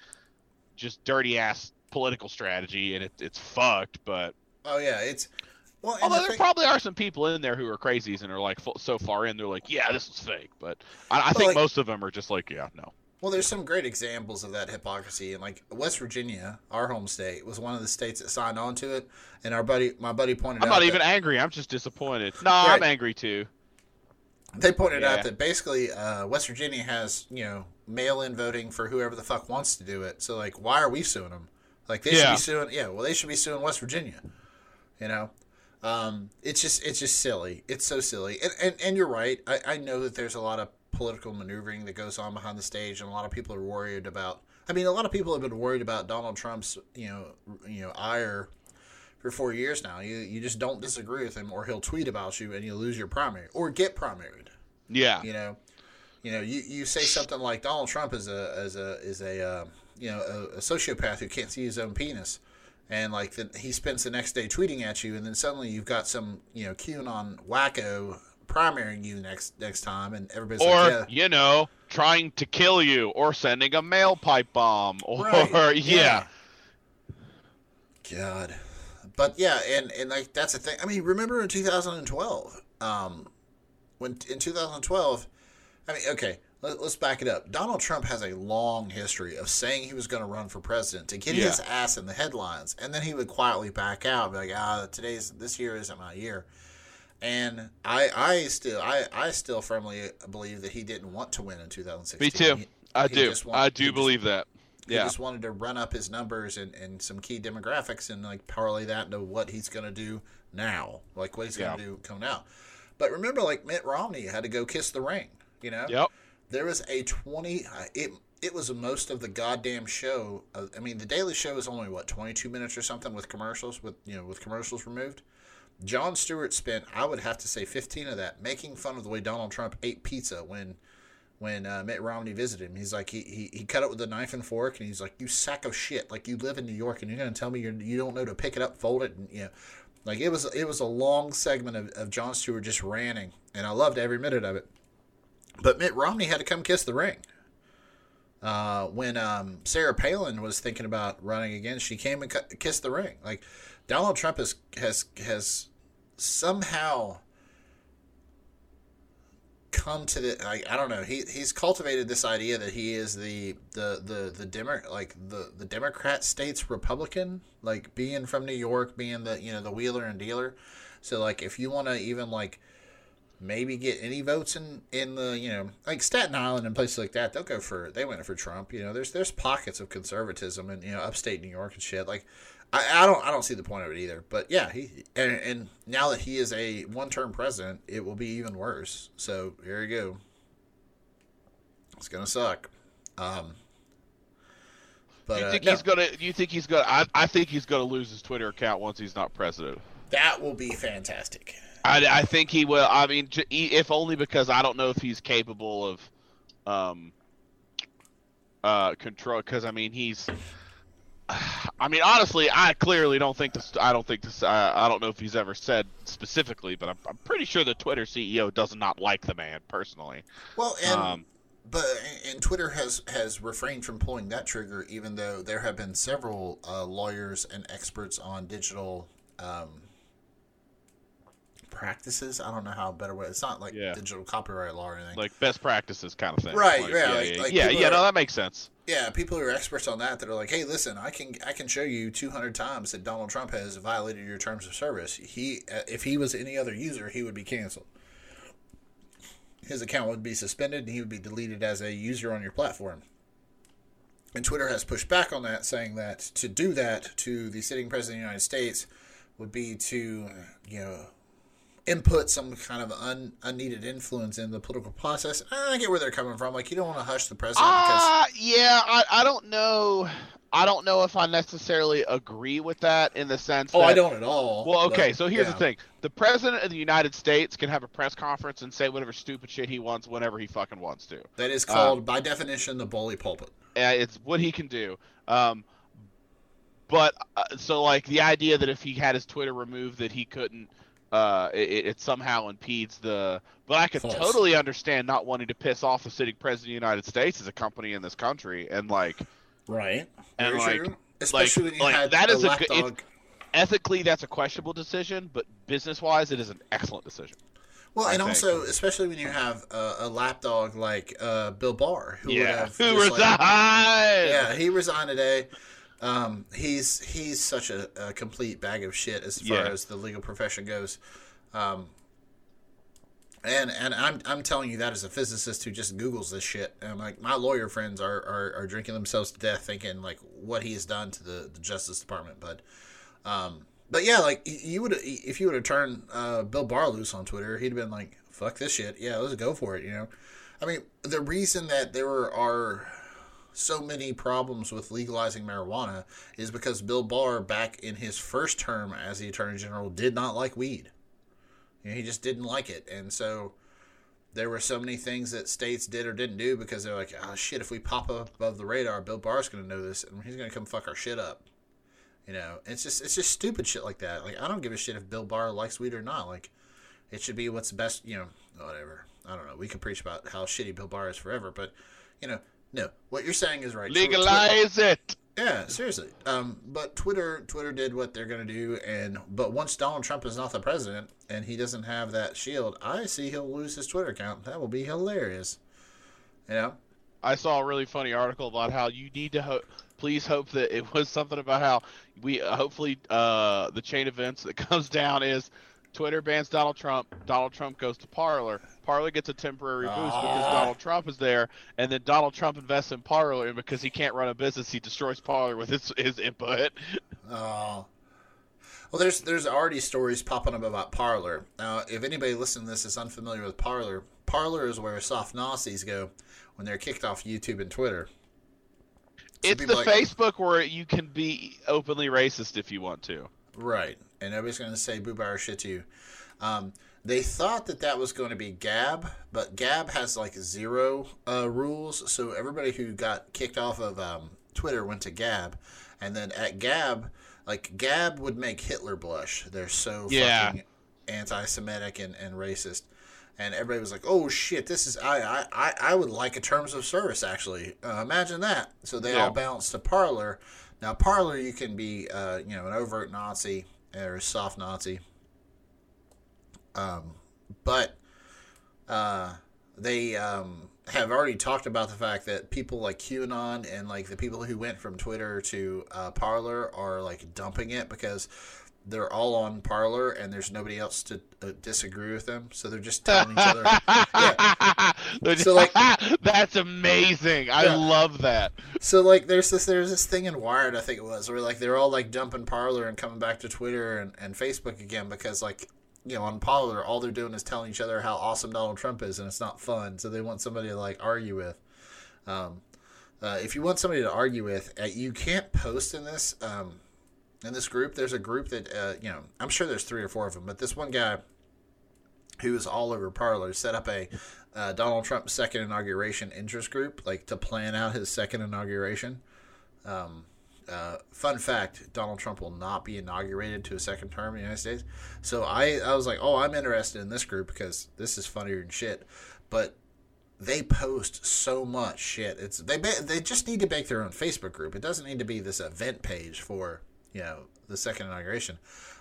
just dirty ass political strategy, and it, it's fucked. But Oh yeah, it's well. Although the there thing- probably are some people in there who are crazies and are like so far in, they're like, "Yeah, this is fake." But I, I think like- most of them are just like, "Yeah, no." Well, there's some great examples of that hypocrisy, and like West Virginia, our home state, was one of the states that signed on to it. And our buddy, my buddy, pointed out. I'm out not that- even angry. I'm just disappointed. No, I'm angry too. They pointed Yeah. out that basically uh, West Virginia has you know mail-in voting for whoever the fuck wants to do it. So like, why are we suing them? Like they should be suing. Yeah, well, they should be suing West Virginia. You know, um, it's just it's just silly. It's so silly. And and, and you're right. I, I know that there's a lot of political maneuvering that goes on behind the stage, and a lot of people are worried about. I mean, a lot of people have been worried about Donald Trump's you know you know ire for four years now. You you just don't disagree with him, or he'll tweet about you, and you lose your primary or get primaried. Yeah, You know, you know, you, you say something like Donald Trump is a is a is a uh, you know a, a sociopath who can't see his own penis, and like the, he spends the next day tweeting at you, and then suddenly you've got some you know QAnon wacko primarying you next next time, and everybody's or like, yeah, you know, trying to kill you, or sending a mail pipe bomb, or Right, yeah. God. But yeah, and, and like that's the thing. I mean, remember in 2012, um, when in 2012, I mean, okay, let, let's back it up. Donald Trump has a long history of saying he was going to run for president to get Yeah. his ass in the headlines, and then he would quietly back out, be like, ah, today's this year isn't my year. And I, I still, I, I still firmly believe that he didn't want to win in 2016. Me too. He- I he do. just want- I he do just- believe that. he Yeah. just wanted to run up his numbers and, and some key demographics and like parlay that into what he's going to do now, like what he's going to do coming out. But remember, like Mitt Romney had to go kiss the ring. You know, Yep. There was a twenty. uh, It it was most of the goddamn show. uh, I mean, the Daily Show is only what twenty two minutes or something with commercials with you know with commercials removed. Jon Stewart spent, I would have to say, fifteen of that making fun of the way Donald Trump ate pizza when when uh, Mitt Romney visited him. He's like, he, he, he cut it with a knife and fork, and he's like, you sack of shit. Like, you live in New York, and you're to tell me you're, you don't know to pick it up, fold it, and, you know. Like, it was, it was a long segment of, of Jon Stewart just ranting, and I loved every minute of it. But Mitt Romney had to come kiss the ring. Uh, when um, Sarah Palin was thinking about running again, she came and cu- kissed the ring. Like, Donald Trump has, has, has somehow come to the I, I don't know he he's cultivated this idea that he is the the the the Demo, like the the Democrat states Republican like being from New York being the you know the wheeler and dealer so like if you want to even like maybe get any votes in in the you know like Staten Island and places like that. They'll go for they went for Trump. You know, there's there's pockets of conservatism in you know upstate New York and shit. Like I, I don't I don't see the point of it either. But yeah, he and, and now that he is a one term president, it will be even worse. So here you go. It's gonna suck. Um, but you uh, think uh, no. he's gonna? You think he's gonna? I, I think he's gonna lose his Twitter account once he's not president. That will be fantastic. I, I think he will. I mean, if only because I don't know if he's capable of, um, uh, control. Because I mean, he's. I mean, honestly, I clearly don't think this. I don't think this. Uh, I don't know if he's ever said specifically, but I'm, I'm pretty sure the Twitter CEO does not like the man personally. Well, and um, but and Twitter has has refrained from pulling that trigger, even though there have been several uh, lawyers and experts on digital um, practices. I don't know how better way. It's not like yeah. digital copyright law or anything. Like best practices kind of thing. Right. Like, yeah. Yeah. Like, yeah. like yeah, yeah are, no, that makes sense. Yeah, people who are experts on that that are like, hey, listen, I can I can show you 200 times that Donald Trump has violated your terms of service. He, uh, if he was any other user, he would be canceled his account would be suspended and he would be deleted as a user on your platform. And Twitter has pushed back on that, saying that to do that to the sitting president of the United States would be to, you know, input some kind of un, unneeded influence in the political process. I get where they're coming from. Like, you don't want to hush the president. Uh, because... yeah, I, I don't know. I don't know if I necessarily agree with that in the sense. Oh, that, I don't at all. Well, okay. But, so here's yeah. the thing: the president of the United States can have a press conference and say whatever stupid shit he wants whenever he fucking wants to. That is called, um, by definition, the bully pulpit. Yeah, it's what he can do. Um, but uh, so like the idea that if he had his Twitter removed, that he couldn't. Uh, it, it somehow impedes the. But I could False. totally understand not wanting to piss off the sitting president of the United States as a company in this country, and like Right. And Very like, true. Especially like, when you like, had that is a good. Ethically, that's a questionable decision, but business-wise, it is an excellent decision. Well, I and think. also, especially when you have a, a lapdog like uh, Bill Barr, who yeah, who resigned. Like, yeah, he resigned today. Um, he's he's such a, a, complete bag of shit as far yeah. as the legal profession goes. Um, and and I'm I'm telling you that as a physicist who just Googles this shit. And like my lawyer friends are, are, are drinking themselves to death thinking like what he has done to the, the Justice Department. But um but yeah, like you would if you would have turned uh, Bill Barr loose on Twitter, he'd have been like, "Fuck this shit, yeah, let's go for it." You know, I mean, the reason that there are so many problems with legalizing marijuana is because Bill Barr, back in his first term as the Attorney General, did not like weed. You know, he just didn't like it, and so there were so many things that states did or didn't do because they're like, oh shit, if we pop up above the radar, Bill Barr's going to know this, and he's going to come fuck our shit up. You know, it's just it's just stupid shit like that. Like I don't give a shit if Bill Barr likes weed or not. Like it should be what's best. You know, whatever. I don't know. We can preach about how shitty Bill Barr is forever, but you know, no. What you're saying is right. Legalize it. Yeah, seriously. Um, but Twitter, Twitter did what they're gonna do, and but once Donald Trump is not the president and he doesn't have that shield, I see he'll lose his Twitter account. That will be hilarious. You know. I saw a really funny article about how you need to ho- please hope that it was something about how we uh, hopefully uh, the chain events that comes down is Twitter bans Donald Trump. Donald Trump goes to Parler. Parler gets a temporary boost uh, because Donald Trump is there, and then Donald Trump invests in Parler, and because he can't run a business, he destroys Parler with his his input. Oh. Well, there's there's already stories popping up about Parler. Now, if anybody listening to this is unfamiliar with Parler, Parler is where soft Nazis go when they're kicked off YouTube and Twitter. So it's the like, Facebook where you can be openly racist if you want to. Right and everybody's going to say Boo shit to you. Um, they thought that that was going to be Gab, but Gab has like zero uh, rules. So everybody who got kicked off of um, Twitter went to Gab, and then at Gab, like Gab would make Hitler blush. They're so yeah. fucking anti-Semitic and, and racist. And everybody was like, "Oh shit, this is I I, I would like a terms of service actually. Uh, imagine that." So they yeah. all bounced to Parler. Now Parler, you can be uh, you know an overt Nazi or a soft Nazi. Um, but uh, they um, have already talked about the fact that people like QAnon and like the people who went from Twitter to uh, Parler are like dumping it because they're all on Parler and there's nobody else to uh, disagree with them, so they're just telling each other. Yeah. so like, that's amazing. I love that. So like, there's this there's this thing in Wired, I think it was, where like they're all like dumping Parler and coming back to Twitter and, and Facebook again because like. You know, on Parler, all they're doing is telling each other how awesome Donald Trump is, and it's not fun. So they want somebody to like argue with. Um, uh, if you want somebody to argue with, uh, you can't post in this um, in this group. There's a group that uh, you know. I'm sure there's three or four of them, but this one guy who is all over Parler set up a uh, Donald Trump second inauguration interest group, like to plan out his second inauguration. Um, uh, fun fact: Donald Trump will not be inaugurated to a second term in the United States. So I, I was like, oh, I'm interested in this group because this is funnier than shit. But they post so much shit. It's they they just need to make their own Facebook group. It doesn't need to be this event page for you know the second inauguration.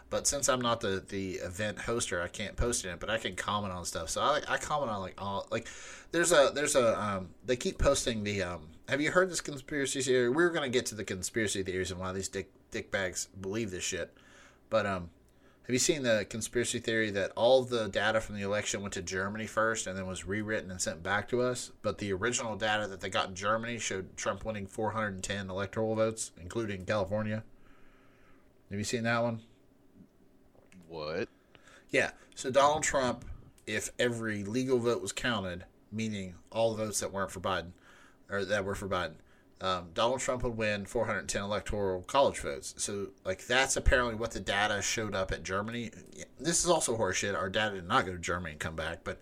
But since I'm not the, the event hoster, I can't post it. But I can comment on stuff. So I I comment on like all like there's a there's a um they keep posting the um have you heard this conspiracy theory? We're gonna get to the conspiracy theories and why these dick dick bags believe this shit. But um have you seen the conspiracy theory that all the data from the election went to Germany first and then was rewritten and sent back to us? But the original data that they got in Germany showed Trump winning 410 electoral votes, including California. Have you seen that one? What? Yeah. So Donald Trump, if every legal vote was counted, meaning all the votes that weren't for Biden or that were for Biden, um, Donald Trump would win 410 electoral college votes. So, like, that's apparently what the data showed up at Germany. This is also horseshit. Our data did not go to Germany and come back, but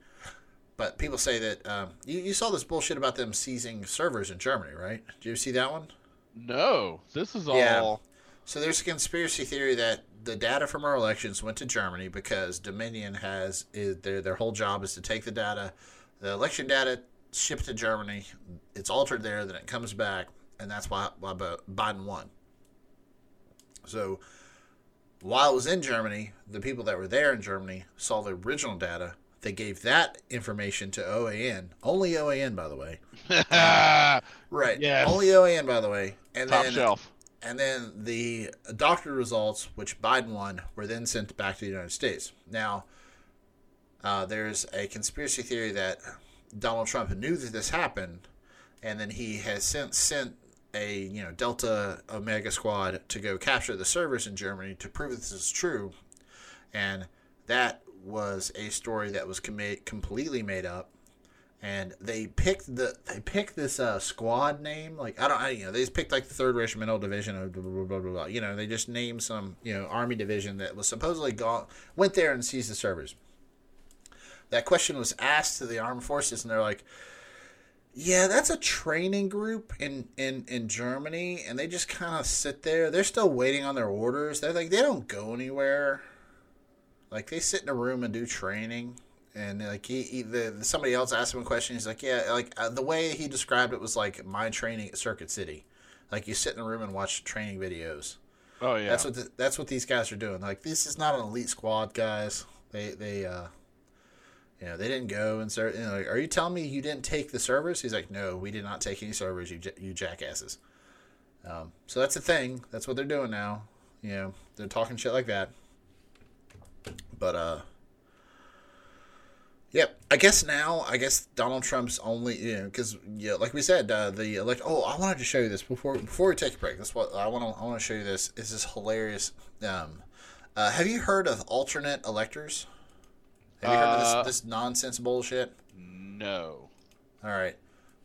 but people say that um, you, you saw this bullshit about them seizing servers in Germany, right? Did you see that one? No, this is all. Yeah. So there's a conspiracy theory that the data from our elections went to Germany because Dominion has is their their whole job is to take the data, the election data, ship to Germany. It's altered there, then it comes back, and that's why why Biden won. So while it was in Germany, the people that were there in Germany saw the original data. They gave that information to OAN, only OAN, by the way. Right. Yes. Only OAN, by the way. And Top then shelf. And then the doctor results, which Biden won, were then sent back to the United States. Now, uh, there's a conspiracy theory that Donald Trump knew that this happened, and then he has since sent a you know Delta Omega squad to go capture the servers in Germany to prove this is true, and that was a story that was commi- completely made up and they picked the they picked this uh, squad name like I don't I, you know they just picked like the third regimental division of blah, blah, blah, blah, blah. you know they just named some you know army division that was supposedly gone went there and seized the servers. That question was asked to the armed forces and they're like, yeah, that's a training group in in in Germany and they just kind of sit there. They're still waiting on their orders. They're like they don't go anywhere. Like they sit in a room and do training and like he, he the somebody else asked him a question. He's like, yeah, like uh, the way he described it was like my training at Circuit City. Like you sit in a room and watch training videos. Oh yeah. That's what the, that's what these guys are doing. Like this is not an elite squad, guys. They they uh, you know, they didn't go and start. You know, like, are you telling me you didn't take the servers? He's like, no, we did not take any servers. You you jackasses. Um, so that's the thing. That's what they're doing now. You know, they're talking shit like that. But uh, Yep. I guess now, I guess Donald Trump's only, you know, because yeah, like we said, uh, the elect. Oh, I wanted to show you this before before we take a break. That's what I want to. I want to show you this. This is hilarious. Um, uh, have you heard of alternate electors? Have you heard Uh, of this, this nonsense bullshit? no. All right.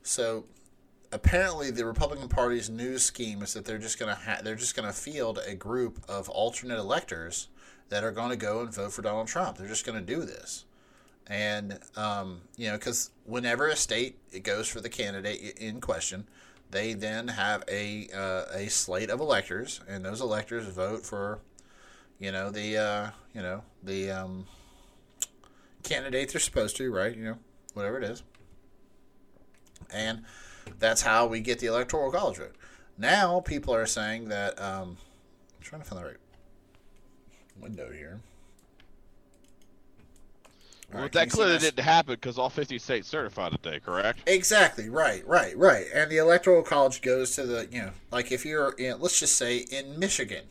So apparently, the Republican Party's new scheme is that they're just gonna ha- they're just gonna field a group of alternate electors that are going to go and vote for Donald Trump. They're just going to do this, and um, you know, because whenever a state it goes for the candidate in question, they then have a uh, a slate of electors, and those electors vote for, you know, the uh, you know the um, candidate they're supposed to, right? You know, whatever it is and that's how we get the electoral college vote. Now people are saying that um, I'm trying to find the right window here. Well, right, that clearly didn't happen because all 50 states certified today, correct? Exactly right, right, right. And the electoral college goes to the you know like if you're in let's just say in Michigan,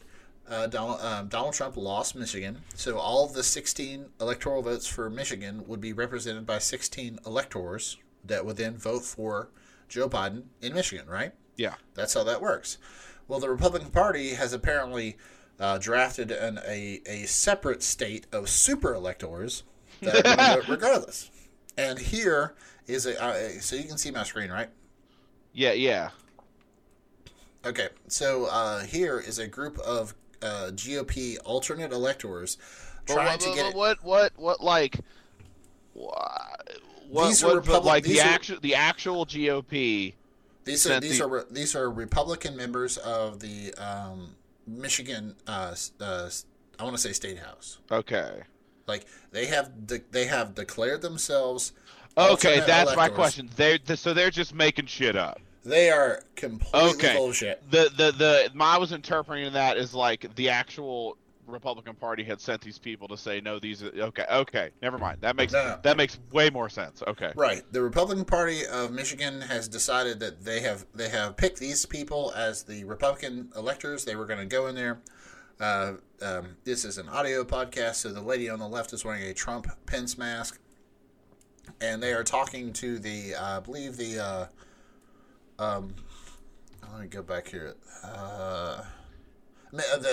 uh, Donald, um, Donald Trump lost Michigan, so all of the 16 electoral votes for Michigan would be represented by 16 electors that would then vote for Joe Biden in Michigan, right? Yeah. That's how that works. Well, the Republican Party has apparently uh, drafted an, a, a separate state of super electors that are vote regardless. And here is a, uh, so you can see my screen, right? Yeah, yeah. Okay, so uh, here is a group of uh, GOP alternate electors trying what, to get. what, what, what, like, what, what, These are what- but, Republic- like these the are- actual, the actual GOP. These are these the- are these are Republican members of the um, Michigan. Uh, uh, I want to say state house. Okay. Like they have de- they have declared themselves. Okay, that's my question. They're so they're just making shit up. They are completely Okay. bullshit. The the the I was interpreting that as like the actual Republican Party had sent these people to say no. These are, okay okay never mind. That makes no. that makes way more sense. Okay. Right. The Republican Party of Michigan has decided that they have they have picked these people as the Republican electors. They were going to go in there. Uh, um, this is an audio podcast, so the lady on the left is wearing a Trump Pence mask, and they are talking to the uh, I believe the uh, um, let me go back here. Uh,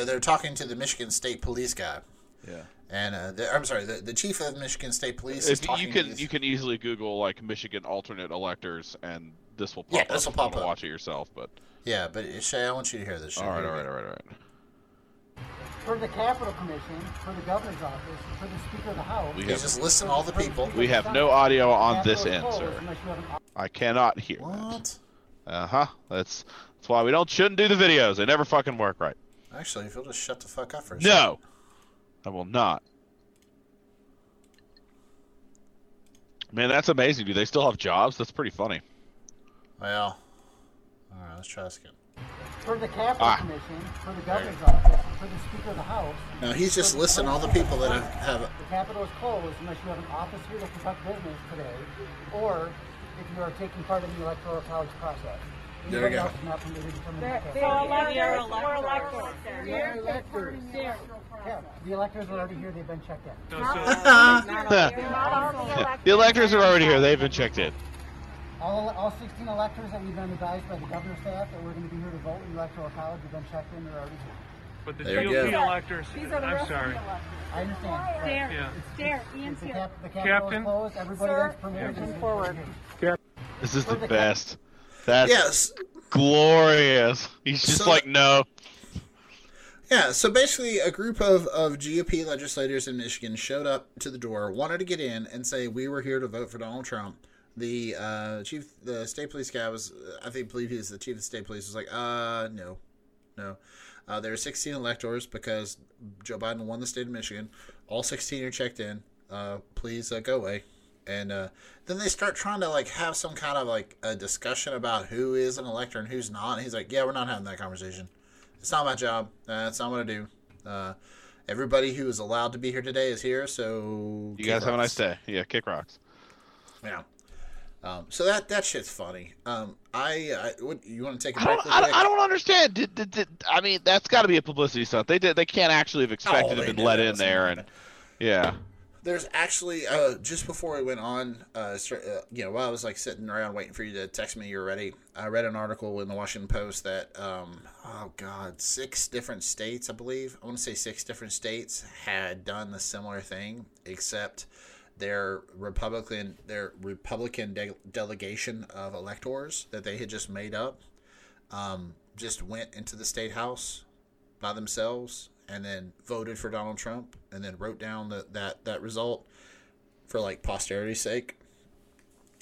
they're talking to the Michigan State Police guy. Yeah. And uh, the, I'm sorry, the, the chief of Michigan State Police is If talking you to can these- you can easily Google like Michigan alternate electors and this will pop Yeah, up. this will pop up. Watch it yourself, but Yeah, but Shay, I want you to hear this. all right, all right, all right, all right. For the Capitol Commission, for the governor's office, for the Speaker of the House. We have just listing all the people. we have no audio on this is end, sir. unless you have an I cannot hear that. What? Uh huh. That's that's why we don't shouldn't do the videos. They never fucking work right. Actually, if you'll just shut the fuck up for a second. No, I will not. Man, that's amazing. Do they still have jobs? That's pretty funny. Well, all right, let's try this again. For the Capitol Ah. Commission, for the governor's office, for the Speaker of the House. Now he's just for listing all the people that have, have The Capitol is closed unless you have an office here to conduct business today, or if you are taking part in the electoral college process. There we go. else is not permitted to come in the So Capitol. electors, we're electors. They're electors. Yeah, the electors are already here. They've been checked in. the electors are already here. They've been checked in. All, all 16 electors that we've been advised by the governor's staff that we're going to be here to vote in the electoral college have been checked in. They're already here. But the There GOP electors, These are the I'm rest sorry. of the electors. I understand. There, Yeah. there, Ian's The, here. cap, the Capitol Captain? is closed. Everybody Sir, that's permitted come is forward. here. This is the For the best. That's yes, glorious. He's just So- like, no. yeah. So basically, a group of of GOP legislators in Michigan showed up to the door, wanted to get in, and say we were here to vote for Donald Trump. The uh, chief, the state police guy was, I think, believe he was the chief of state police. Was like, uh, no, no. Uh, there are 16 electors because Joe Biden won the state of Michigan. All 16 are checked in. Uh, please uh, go away. And uh, then they start trying to like have some kind of like a discussion about who is an elector and who's not. And he's like, "Yeah, we're not having that conversation. It's not my job. Uh, it's not what I do. Uh, everybody who is allowed to be here today is here. So You guys have a nice day. Yeah, kick rocks. Yeah. Um, so that that shit's funny. Um, I, I what, you want to take a I don't, I don't. I don't understand. Did, did, did, I mean, that's got to be a publicity stunt. They did. They can't actually have expected Oh, to they have let in there, and yeah. There's actually uh, just before we went on, uh, uh, you know, while I was like sitting around waiting for you to text me you're ready, I read an article in the Washington Post that um, oh god, six different states, I believe, I want to say six different states had done the similar thing, except their Republican their Republican de- delegation of electors that they had just made up, um, just went into the state house by themselves and then voted for Donald Trump and then wrote down the, that that result for like posterity's sake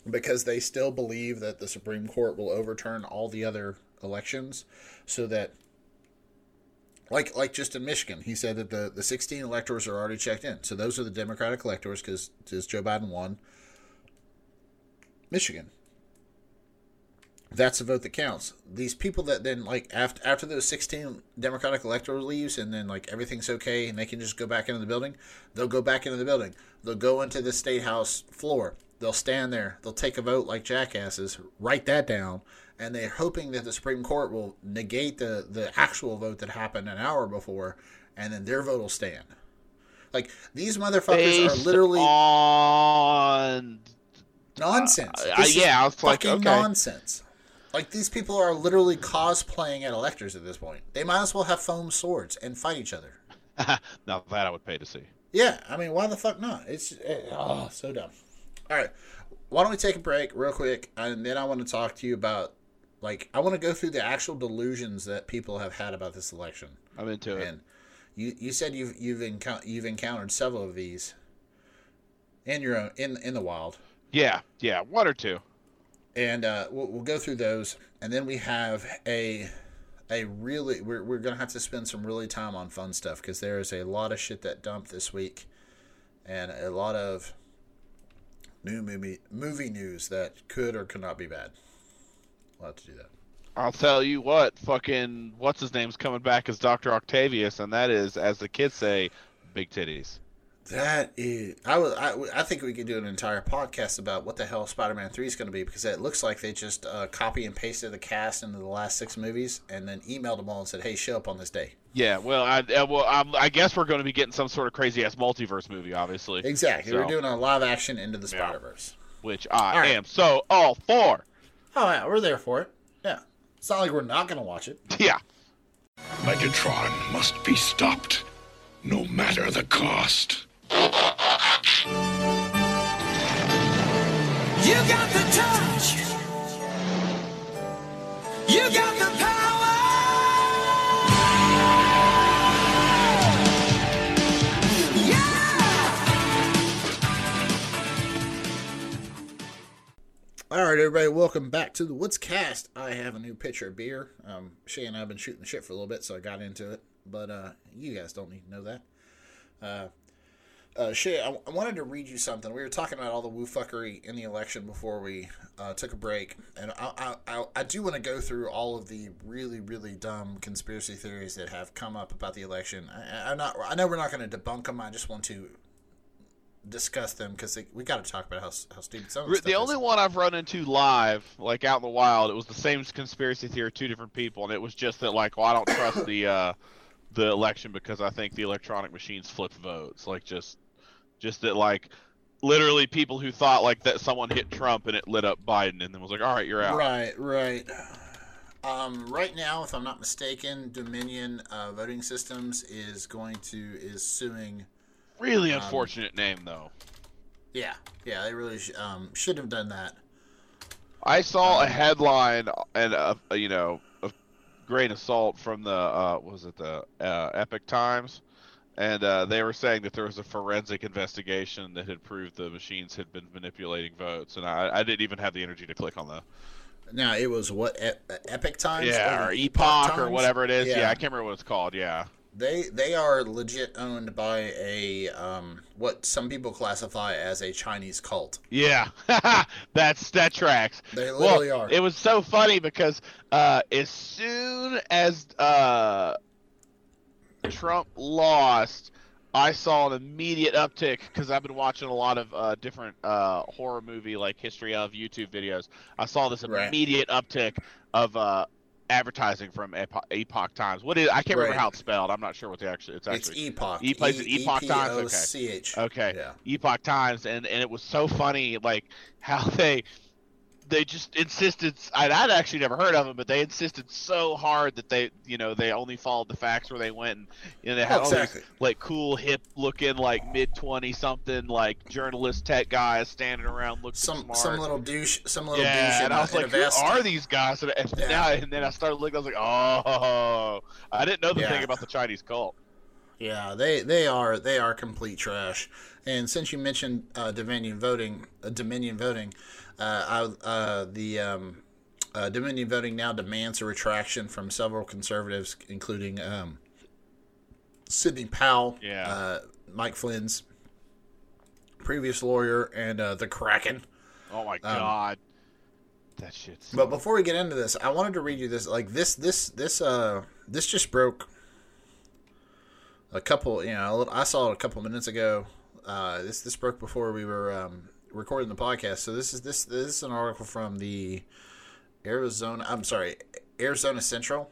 because they still believe that the Supreme Court will overturn all the other elections so that like like just in Michigan he said that the the 16 electors are already checked in so those are the democratic electors cuz Joe Biden won Michigan that's a vote that counts. These people that then like after after those sixteen Democratic electoral leaves and then like everything's okay and they can just go back into the building, they'll go back into the building. They'll go into the state house floor. They'll stand there. They'll take a vote like jackasses, write that down, and they're hoping that the Supreme Court will negate the the actual vote that happened an hour before, and then their vote will stand. Like these motherfuckers Based are literally on nonsense. Uh, yeah, I was like, okay. nonsense. Like these people are literally cosplaying at electors at this point. They might as well have foam swords and fight each other. now that I would pay to see. Yeah, I mean, why the fuck not? It's eh, oh so dumb. All right, why don't we take a break real quick, and then I want to talk to you about like I want to go through the actual delusions that people have had about this election. I'm into it. And you you said you've you've encou- you've encountered several of these in your own in in the wild. Yeah, yeah, one or two. and uh, we'll, we'll go through those, and then we have a a really we're we're gonna have to spend some really time on fun stuff because there is a lot of shit that dumped this week, and a lot of new movie movie news that could or could not be bad. We'll to do that. I'll tell you what, fucking what's his name's coming back as Doctor Octavius, and that is, as the kids say, big titties. That is, I was, I, I think we could do an entire podcast about what the hell Spider-Man Three is going to be because it looks like they just uh, copy and pasted the cast into the last six movies and then emailed them all and said, "Hey, show up on this day." Yeah, well, I uh, well, I'm, I guess we're going to be getting some sort of crazy ass multiverse movie, obviously. Exactly. So- We're doing a live action into the Yeah. Spider Verse. which I right. am so all for. Oh yeah, we're there for it. Yeah. It's not like we're not gonna watch it. Yeah, Megatron must be stopped, no matter the cost. You got the touch. You got the power. All right, everybody, welcome back to the Woods Cast. I have a new pitcher of beer. Um, Shay and I have been shooting the shit for a little bit, so I got into it. But uh, you guys don't need to know that. Uh, uh, Shay, I, wanted to read you something. We were talking about all the woo fuckery in the election before we uh, took a break, and I, I, I, do want to go through all of the really, really dumb conspiracy theories that have come up about the election. I, I'm not. I know we're not going to debunk them. I just want to discuss them because we got to talk about how, how stupid some of the only is. one I've run into live, like out in the wild, it was the same conspiracy theory, two different people, and it was just that, like, well, I don't trust the uh, the election because I think the electronic machines flip votes, like just just that, like, literally people who thought like that someone hit Trump and it lit up Biden, and then was like, all right, you're out. Right, right. Um, right now, if I'm not mistaken, Dominion uh, Voting Systems is going to is suing. Really unfortunate name though. Yeah, yeah, they really sh- um, should have done that. I saw Um, a headline and a, a, you know a grain of salt from the uh, was it the uh, Epic Times, and uh, they were saying that there was a forensic investigation that had proved the machines had been manipulating votes, and I, I didn't even have the energy to click on the Now it was what e- Epic Times, yeah or the Epoch or whatever it is. Yeah. Yeah. I can't remember what it's called. Yeah, They they are legit owned by a um, what some people classify as a Chinese cult. yeah, that's that tracks. They literally well, are. It was so funny because uh, as soon as uh, Trump lost, I saw an immediate uptick because I've been watching a lot of uh, different uh, horror movie like history of YouTube videos. I saw this Right. immediate uptick of uh, advertising from Epo- Epoch Times. What is? I can't remember Right. how it's spelled. I'm not sure what the actually. It's It's actually. Epoch. Epoch- is it E- Epoch Times? Okay. Okay. Yeah. Epoch Times, and and it was so funny, like how they they just insisted. I'd, I'd actually never heard of them, but they insisted so hard that they, you know, they only followed the facts where they went, and you know, they had Oh, all these like cool, hip looking, like mid twenty something, like journalist tech guys standing around looking Some smart. some little douche, some little douche yeah, in, and a, I was like, who are these guys? And, and, Yeah. now, and then I started looking. I was like, oh, I didn't know the Yeah. thing about the Chinese cult. Yeah, they they are they are complete trash. And since you mentioned uh, Dominion voting, uh, Dominion voting, uh, I, uh, the um, uh, Dominion voting now demands a retraction from several conservatives, including um, Sidney Powell, Yeah. uh, Mike Flynn's previous lawyer, and uh, the Kraken. Oh my god, that shit's. Um, But before we get into this, I wanted to read you this. Like this, this, this, uh, this just broke a couple. You know, I saw it a couple minutes ago. Uh, this this broke before we were um, recording the podcast. So this is this this is an article from the Arizona. I'm sorry, Arizona Central.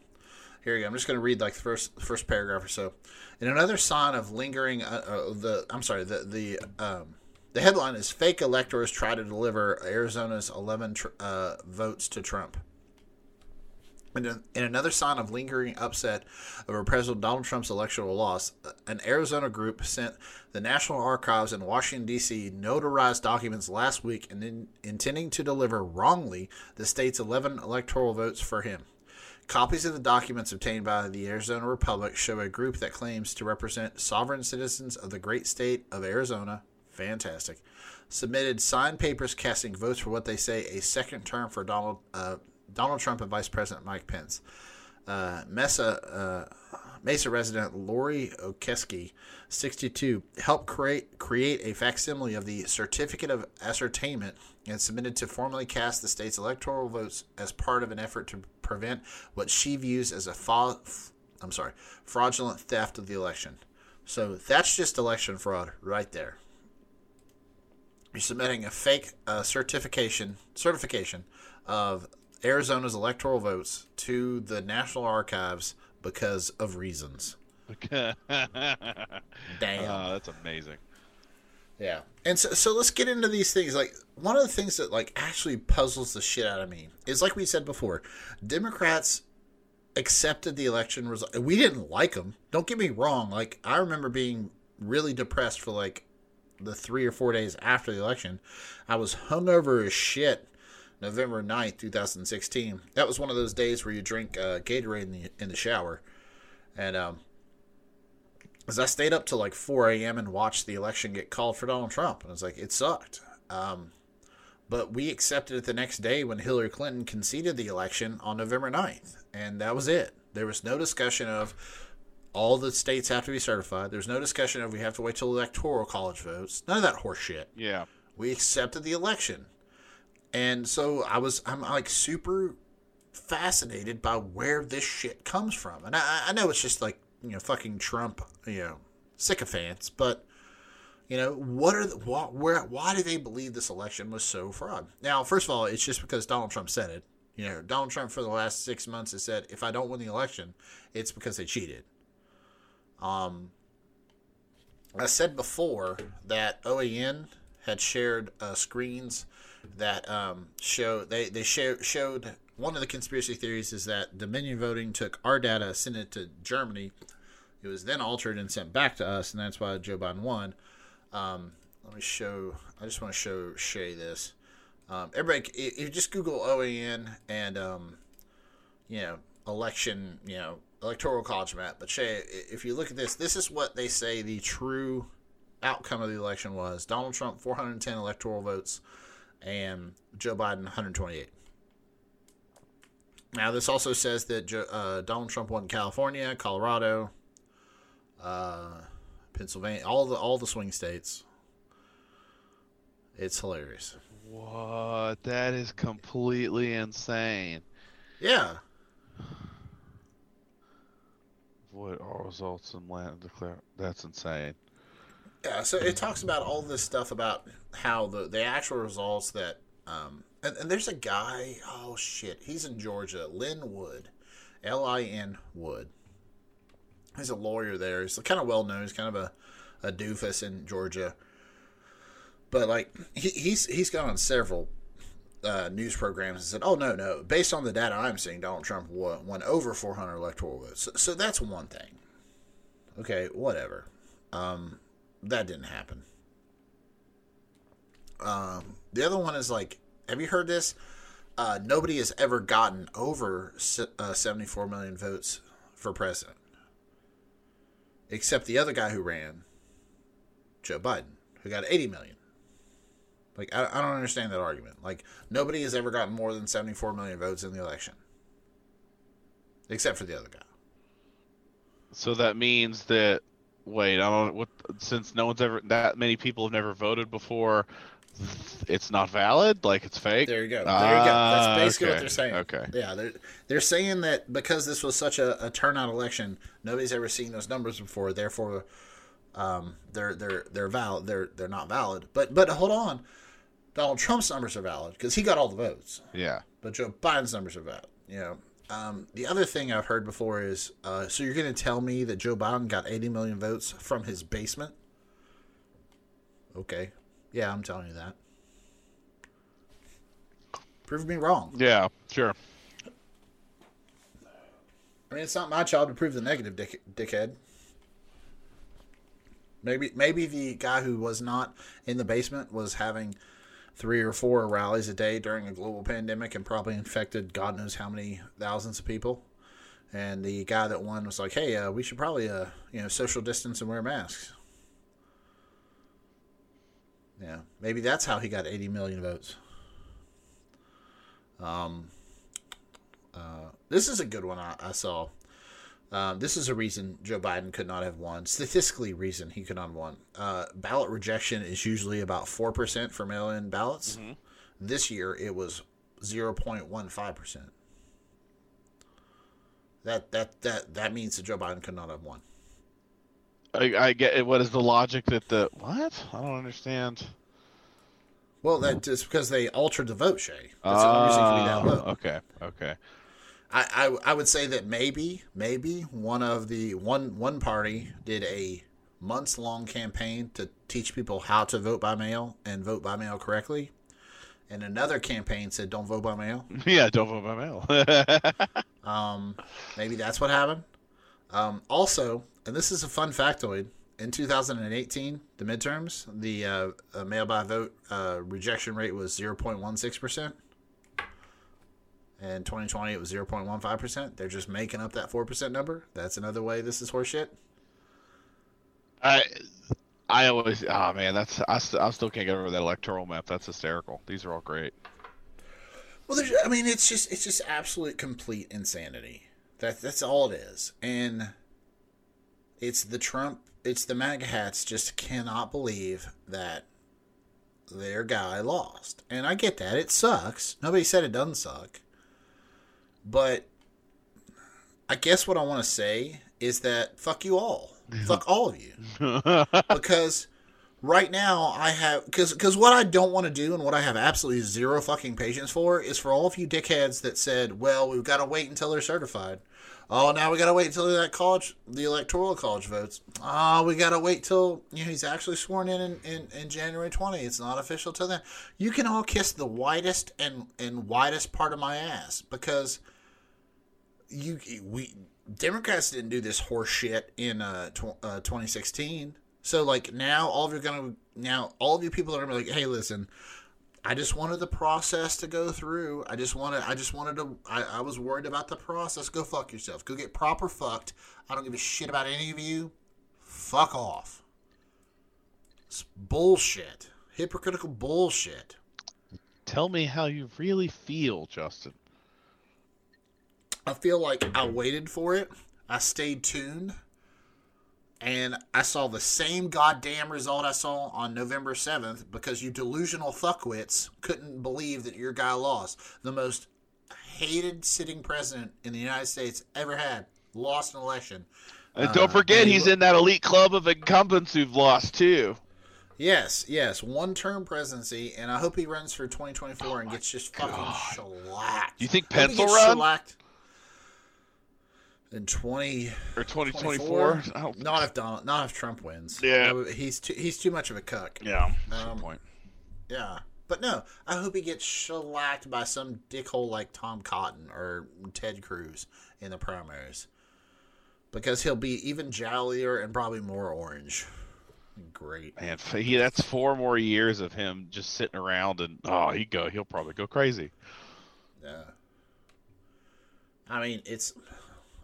Here you go. I'm just going to read like the first first paragraph or so. In another sign of lingering, uh, uh, the I'm sorry, the the um, the headline is "Fake Electors Try to Deliver Arizona's 11 tr- uh, Votes to Trump." In, another sign of lingering upset over President Donald Trump's electoral loss, an Arizona group sent the National Archives in Washington, D.C. notarized documents last week and in, intending to deliver wrongly the state's 11 electoral votes for him. Copies of the documents obtained by the Arizona Republic show a group that claims to represent sovereign citizens of the great state of Arizona. Fantastic. Submitted signed papers casting votes for what they say a second term for Donald uh, Donald Trump and Vice President Mike Pence. Uh, Mesa uh, Mesa resident Lori Okeski, 62, helped create create a facsimile of the certificate of ascertainment and submitted to formally cast the state's electoral votes as part of an effort to prevent what she views as a fa- I'm sorry fraudulent theft of the election. So that's just election fraud right there. You're submitting a fake uh, certification certification of Arizona's electoral votes to the National Archives because of reasons. Damn. Uh, that's amazing. Yeah. And so, so let's get into these things. Like one of the things that like actually puzzles the shit out of me is like we said before, Democrats accepted the election result. We didn't like them. Don't get me wrong. Like I remember being really depressed for like the three or four days after the election. I was hungover as shit. November 9th, 2016. That was one of those days where you drink uh, Gatorade in the in the shower. And um as I stayed up till like 4 a.m. and watched the election get called for Donald Trump, and I was like, it sucked. Um, but we accepted it the next day when Hillary Clinton conceded the election on November 9th, and that was it. There was no discussion of all the states have to be certified. There's no discussion of we have to wait till electoral college votes. None of that horseshit. Yeah. We accepted the election. And so I was, I'm like super fascinated by where this shit comes from. And I, I know it's just like, you know, fucking Trump, you know, sycophants, but, you know, what are the, why, where, why do they believe this election was so fraud? Now, first of all, it's just because Donald Trump said it. You know, Donald Trump for the last six months has said, if I don't win the election, it's because they cheated. Um, I said before that OAN had shared uh, screens that um, show they they show, showed one of the conspiracy theories is that Dominion voting took our data, sent it to Germany. It was then altered and sent back to us, and that's why Joe Biden won. Um, let me show. I just want to show Shay this. Um, everybody, if you just Google OAN and um, you know election, you know electoral college map. But Shay, if you look at this, this is what they say the true outcome of the election was: Donald Trump 410 electoral votes, and Joe Biden 128. Now, this also says that Joe, uh, Donald Trump won California, Colorado, uh, Pennsylvania, all the all the swing states. It's hilarious. What? That is completely insane. Yeah, Avoid all results in land declare. That's insane. Yeah, so it talks about all this stuff about how the, the actual results that um and, and there's a guy oh shit he's in Georgia Lin Wood L I N Wood. He's a lawyer there he's kind of well known he's kind of a, a doofus in Georgia. But like he, he's he's gone on several uh, news programs and said oh no no based on the data I'm seeing Donald Trump won, won over 400 electoral votes. So, so that's one thing. Okay whatever. Um that didn't happen. Um, the other one is like, have you heard this? Uh, nobody has ever gotten over uh, 74 million votes for president, except the other guy who ran, Joe Biden, who got 80 million. Like, I, I don't understand that argument. Like, nobody has ever gotten more than 74 million votes in the election, except for the other guy. So that means that wait, I don't what since no one's ever that many people have never voted before, it's not valid. Like it's fake. There you go. There you go. That's Ah, basically what okay. they're saying. Okay. Yeah, they're they're saying that because this was such a, a turnout election, nobody's ever seen those numbers before. Therefore, um, they're they're they're valid. They're they're not valid. But but hold on, Donald Trump's numbers are valid because he got all the votes. Yeah. but Joe Biden's numbers are bad. You know. Um, the other thing I've heard before is, uh, so you're going to tell me that Joe Biden got 80 million votes from his basement? Okay, yeah, I'm telling you that. Prove me wrong. Yeah, sure. I mean, it's not my job to prove the negative, dick, dickhead. Maybe, maybe the guy who was not in the basement was having three or four rallies a day during a global pandemic and probably infected God knows how many thousands of people. And the guy that won was like, "Hey, uh, we should probably, uh, you know, social distance and wear masks." Yeah, maybe that's how he got 80 million votes. Um, uh, this is a good one I, I saw. Um, this is a reason Joe Biden could not have won. Statistically, reason he could not have won. Uh, ballot rejection is usually about four percent for mail-in ballots. This year, it was zero point one five percent. That that that that means that Joe Biden could not have won. I, I get it. What is the logic that the what? I don't understand. Well, that is because they altered the vote, Shay. That's the only reason it could be that Oh, low. okay, okay. I, I I would say that maybe maybe one of the one one party did a months long campaign to teach people how to vote by mail and vote by mail correctly, and another campaign said don't vote by mail. Yeah, don't vote by mail. Um, maybe that's what happened. Um, also, and this is a fun factoid. In 2018, the midterms, the uh, uh, mail by vote uh, rejection rate was 0.16 percent. In 2020, it was 0.15 percent. They're just making up that four percent number. That's another way this is horseshit. I I always oh man, that's I, st- I still can't get over that electoral map. That's hysterical. These are all great. Well, there's, I mean, it's just it's just absolute complete insanity. That that's all it is, and it's the Trump, it's the MAGA hats just cannot believe that their guy lost, and I get that it sucks. Nobody said it doesn't suck, but I guess what I want to say is that fuck you all, fuck all of you, because right now I have because because what I don't want to do and what I have absolutely zero fucking patience for is for all of you dickheads that said, well, we've got to wait until they're certified. Oh, now we got to wait until that college, the electoral college votes. Oh, we got to wait till you know he's actually sworn in in, in in January 20. It's not official till then. You can all kiss the widest and and widest part of my ass because you we Democrats didn't do this horse shit in uh, tw- uh 2016. So like now all of you are gonna now all of you people are gonna be like, hey, listen, I just wanted the process to go through. I just wanted I just wanted to I, I was worried about the process. Go fuck yourself. Go get proper fucked. I don't give a shit about any of you. Fuck off. It's bullshit. Hypocritical bullshit. Tell me how you really feel, Justin. I feel like I waited for it. I stayed tuned. And I saw the same goddamn result I saw on November 7th because you delusional fuckwits couldn't believe that your guy lost. The most hated sitting president in the United States ever had lost an election. And Uh, don't forget, he he's in that elite club of incumbents who've lost too. Yes, yes, one term presidency, and I hope he runs for 2024 and gets just fucking shellacked. You think Pence will run? shellacked in 20- Or 2024? Don't- if Donald, not if Trump wins. Yeah. He's too, he's too much of a cuck. Yeah, Um, point. Yeah, but no, I hope he gets shellacked by some dickhole like Tom Cotton or Ted Cruz in the primaries, because he'll be even jollier and probably more orange. Great. Man, he, that's four more years of him just sitting around, and oh, he go, he'll probably go crazy. Yeah. I mean, it's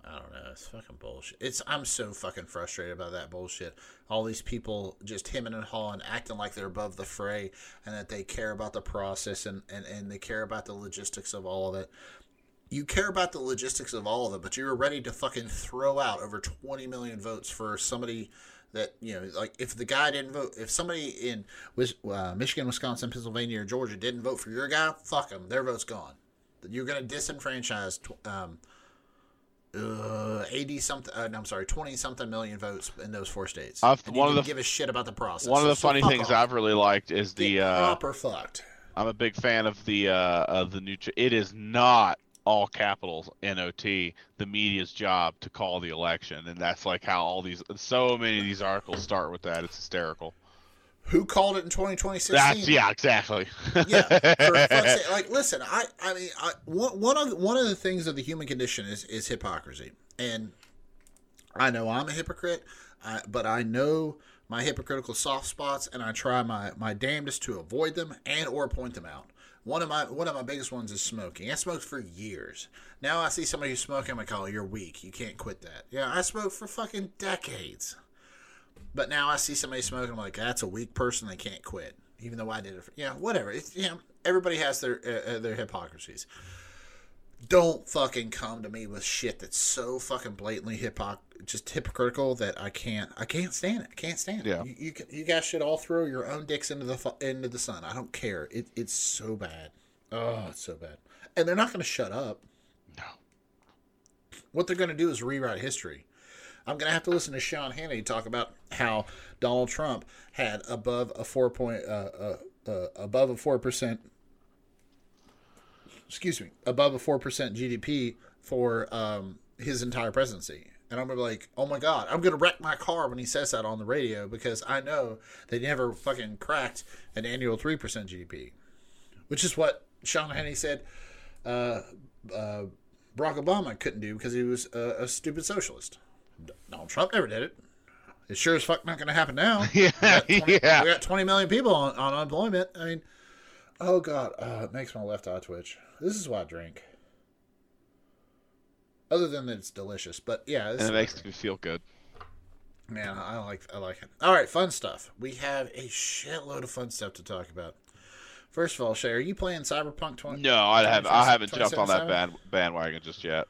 I don't know, it's fucking bullshit. It's I'm so fucking frustrated about that bullshit. All these people just hemming and hawing, acting like they're above the fray and that they care about the process and, and, and they care about the logistics of all of it. You care about the logistics of all of it, but you're ready to fucking throw out over 20 million votes for somebody that you know, like if the guy didn't vote, if somebody in uh, Michigan, Wisconsin, Pennsylvania, or Georgia didn't vote for your guy, fuck them, their vote's gone. You're gonna disenfranchise um, uh, eighty something. Uh, no, I'm sorry, twenty something million votes in those four states. I've- And one of didn't the- give a shit about the process. One of the so funny things off. I've really liked is the uh, proper fucked. I'm a big fan of the uh, of the new. Ch- it is not all capitals NOT the media's job to call the election, and that's like how all these so many of these articles start with that. It's hysterical. Who called it in 2020 That's yeah, exactly. yeah, for fuck's sake. like listen, I I mean, I, one one of the, one of the things of the human condition is is hypocrisy, and I know I'm a hypocrite, I, but I know my hypocritical soft spots, and I try my my damnedest to avoid them and or point them out. One of my one of my biggest ones is smoking. I smoked for years. Now I see somebody who's smoking, I'm like, oh, you're weak. You can't quit that. Yeah, I smoked for fucking decades. But now I see somebody smoking, I'm like, that's a weak person. They can't quit, even though I did it. For, yeah, whatever. It's, yeah, everybody has their uh, uh, their hypocrisies. Don't fucking come to me with shit that's so fucking blatantly hypoc just hypocritical that I can't I can't stand it. I can't stand it. Yeah. You, you can- you guys should all throw your own dicks into the fu- into the sun. I don't care. It it's so bad. Oh, it's so bad. And they're not going to shut up. No. What they're going to do is rewrite history. I'm going to have to listen to Sean Hannity talk about how Donald Trump had above a four point uh, uh, uh, above a four percent excuse me above a four percent GDP for um, his entire presidency. And I'm gonna be like, oh my god, I'm gonna wreck my car when he says that on the radio because I know they never fucking cracked an annual three percent GDP, which is what Sean Hannity said. Uh, uh, Barack Obama couldn't do because he was a, a stupid socialist. Donald Trump never did it. It's sure as fuck not going to happen now. Yeah, we got 20, yeah. We got 20 million people on, on unemployment. I mean, oh god, uh, it makes my left eye twitch. This is why I drink. Other than that, it's delicious. But yeah, this And it makes me feel good. Man, I like I like it. All right, fun stuff. We have a shitload of fun stuff to talk about. First of all, Shay, are you playing Cyberpunk 20? No, I have I haven't jumped on that band, bandwagon just yet.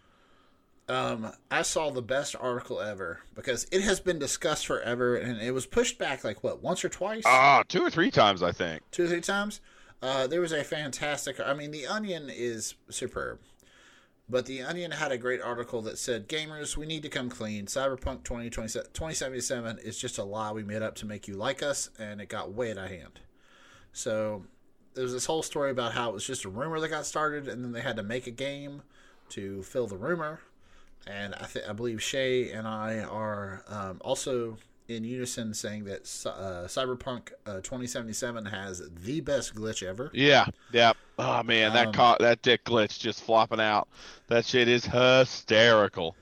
Um, I saw the best article ever because it has been discussed forever, and it was pushed back like what once or twice, Ah, two or three times I think. two or three times. Uh, there was a fantastic. I mean, the Onion is superb, but the Onion had a great article that said, "Gamers, we need to come clean. Cyberpunk 2027 2077 is just a lie we made up to make you like us, and it got way out of hand." So there was this whole story about how it was just a rumor that got started, and then they had to make a game to fill the rumor. And I, th- I believe Shay and I are um, also in unison saying that uh, Cyberpunk uh, 2077 has the best glitch ever. Yeah, yeah. Oh man, that Um, ca- that dick glitch just flopping out. That shit is hysterical.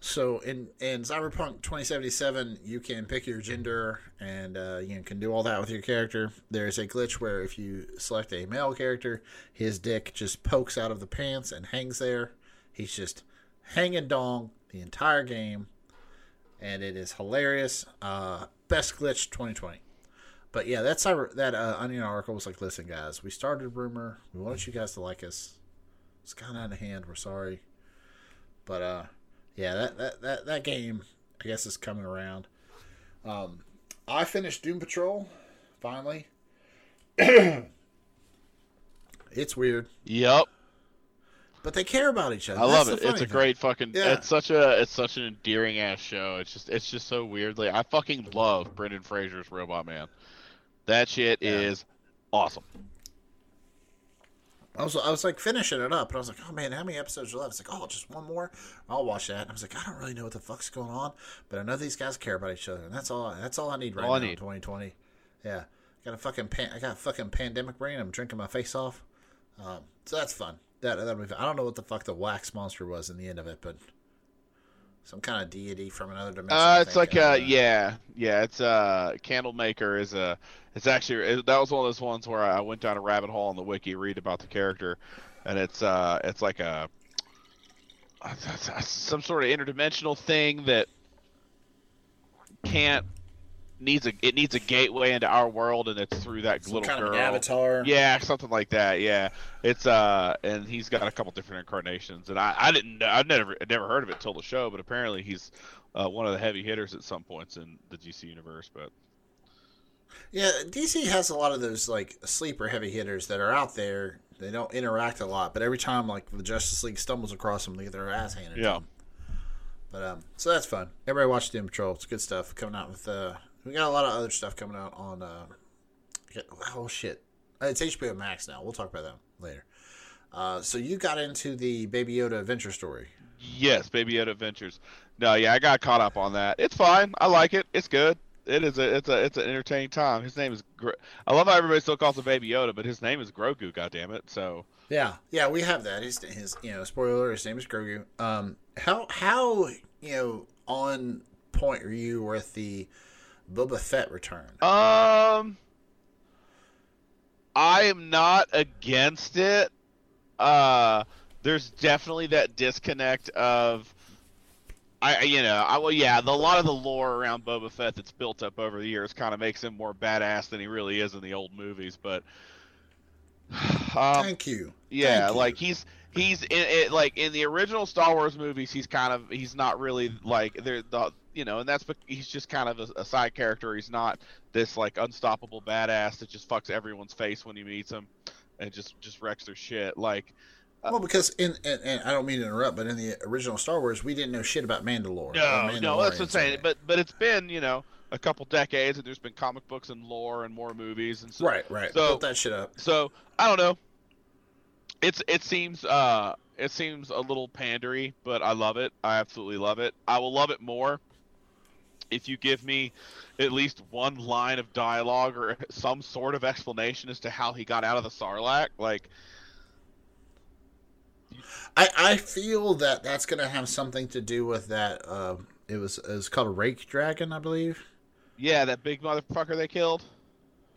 So in in Cyberpunk 2077, you can pick your gender and uh, you can do all that with your character. There's a glitch where if you select a male character, his dick just pokes out of the pants and hangs there. He's just hanging dong the entire game, and it is hilarious. Uh, best glitch 2020. But yeah, that's cyber that uh, Onion article was like, listen, guys, we started rumor. We wanted you guys to like us. It's kind of out of hand. We're sorry, but uh, yeah, that, that, that, that game, I guess, is coming around. Um, I finished Doom Patrol, finally. it's weird, Yep, but they care about each other. I That's love it. It's a thing. great fucking. Yeah. It's such a. It's such an endearing ass show. It's just. It's just so weirdly. I fucking love Brendan Fraser's Robot Man. That shit Yeah. is awesome. I was, I was like finishing it up, and I was like, oh man, how many episodes are left? It's like, oh, just one more. I'll watch that. And I was like, I don't really know what the fuck's going on, but I know these guys care about each other, and that's all. That's all I need right All now. in need. 2020. Yeah, got a fucking pan, I got a fucking pandemic brain. I'm drinking my face off. Um, so that's fun. That be fun. I don't know what the fuck the wax monster was in the end of it, but some kind of deity from another dimension. Uh, it's like I uh, yeah, yeah. It's a uh, Candlemaker is a. It's actually it, that was one of those ones where I went down a rabbit hole on the wiki, read about the character, and it's uh, it's like a some sort of interdimensional thing that can't needs a it needs a gateway into our world, and it's through that Some little kind girl. of an avatar. Yeah, something like that. Yeah, it's uh, and he's got a couple different incarnations, and I, I didn't, know- I've never, never heard of it till the show, but apparently he's uh, one of the heavy hitters at some points in the DC universe. But Yeah, DC has a lot of those like sleeper heavy hitters that are out there. They don't interact a lot, but every time like the Justice League stumbles across them, they get their ass handed. to yeah, them. But um, so that's fun. Everybody watch Doom Patrol. It's good stuff coming out with. Uh, we got a lot of other stuff coming out on. Uh, oh shit, Uh, It's HBO Max now. We'll talk about that later. Uh, so you got into the Baby Yoda adventure story. Yes, Baby Yoda Adventures. No, yeah, I got caught up on that. It's fine. I like it. It's good. It is a it's a it's an entertaining time. His name is Gro- I love how everybody still calls him Baby Yoda, but his name is Grogu. God damn it! So Yeah, yeah, we have that. His, his you know, spoiler. His name is Grogu. Um, how how you know on point are you with the Boba Fett return? Um, I am not against it. Uh, there's definitely that disconnect of, I you know, I well yeah, the, a lot of the lore around Boba Fett that's built up over the years kind of makes him more badass than he really is in the old movies, but. Um, Thank you. yeah, Thank you. like he's he's in it like in the original Star Wars movies. He's kind of he's not really like they're the you know, and that's bec- he's just kind of a, a side character. He's not this like unstoppable badass that just fucks everyone's face when he meets them and just just wrecks their shit. Like Well, because in and, and I don't mean to interrupt, but in the original Star Wars, we didn't know shit about Mandalore. no, no, that's what I'm saying. But but it's been you know a couple decades, and there's been comic books and lore and more movies and so right, right. So- Built that shit up. So I don't know. It's it seems uh it seems a little pandery, but I love it. I absolutely love it. I will love it more if you give me at least one line of dialogue or some sort of explanation as to how he got out of the Sarlacc. Like I, I feel that that's going to have something to do with that. Uh, it was it was called a rake dragon, I believe. yeah, that big motherfucker they killed.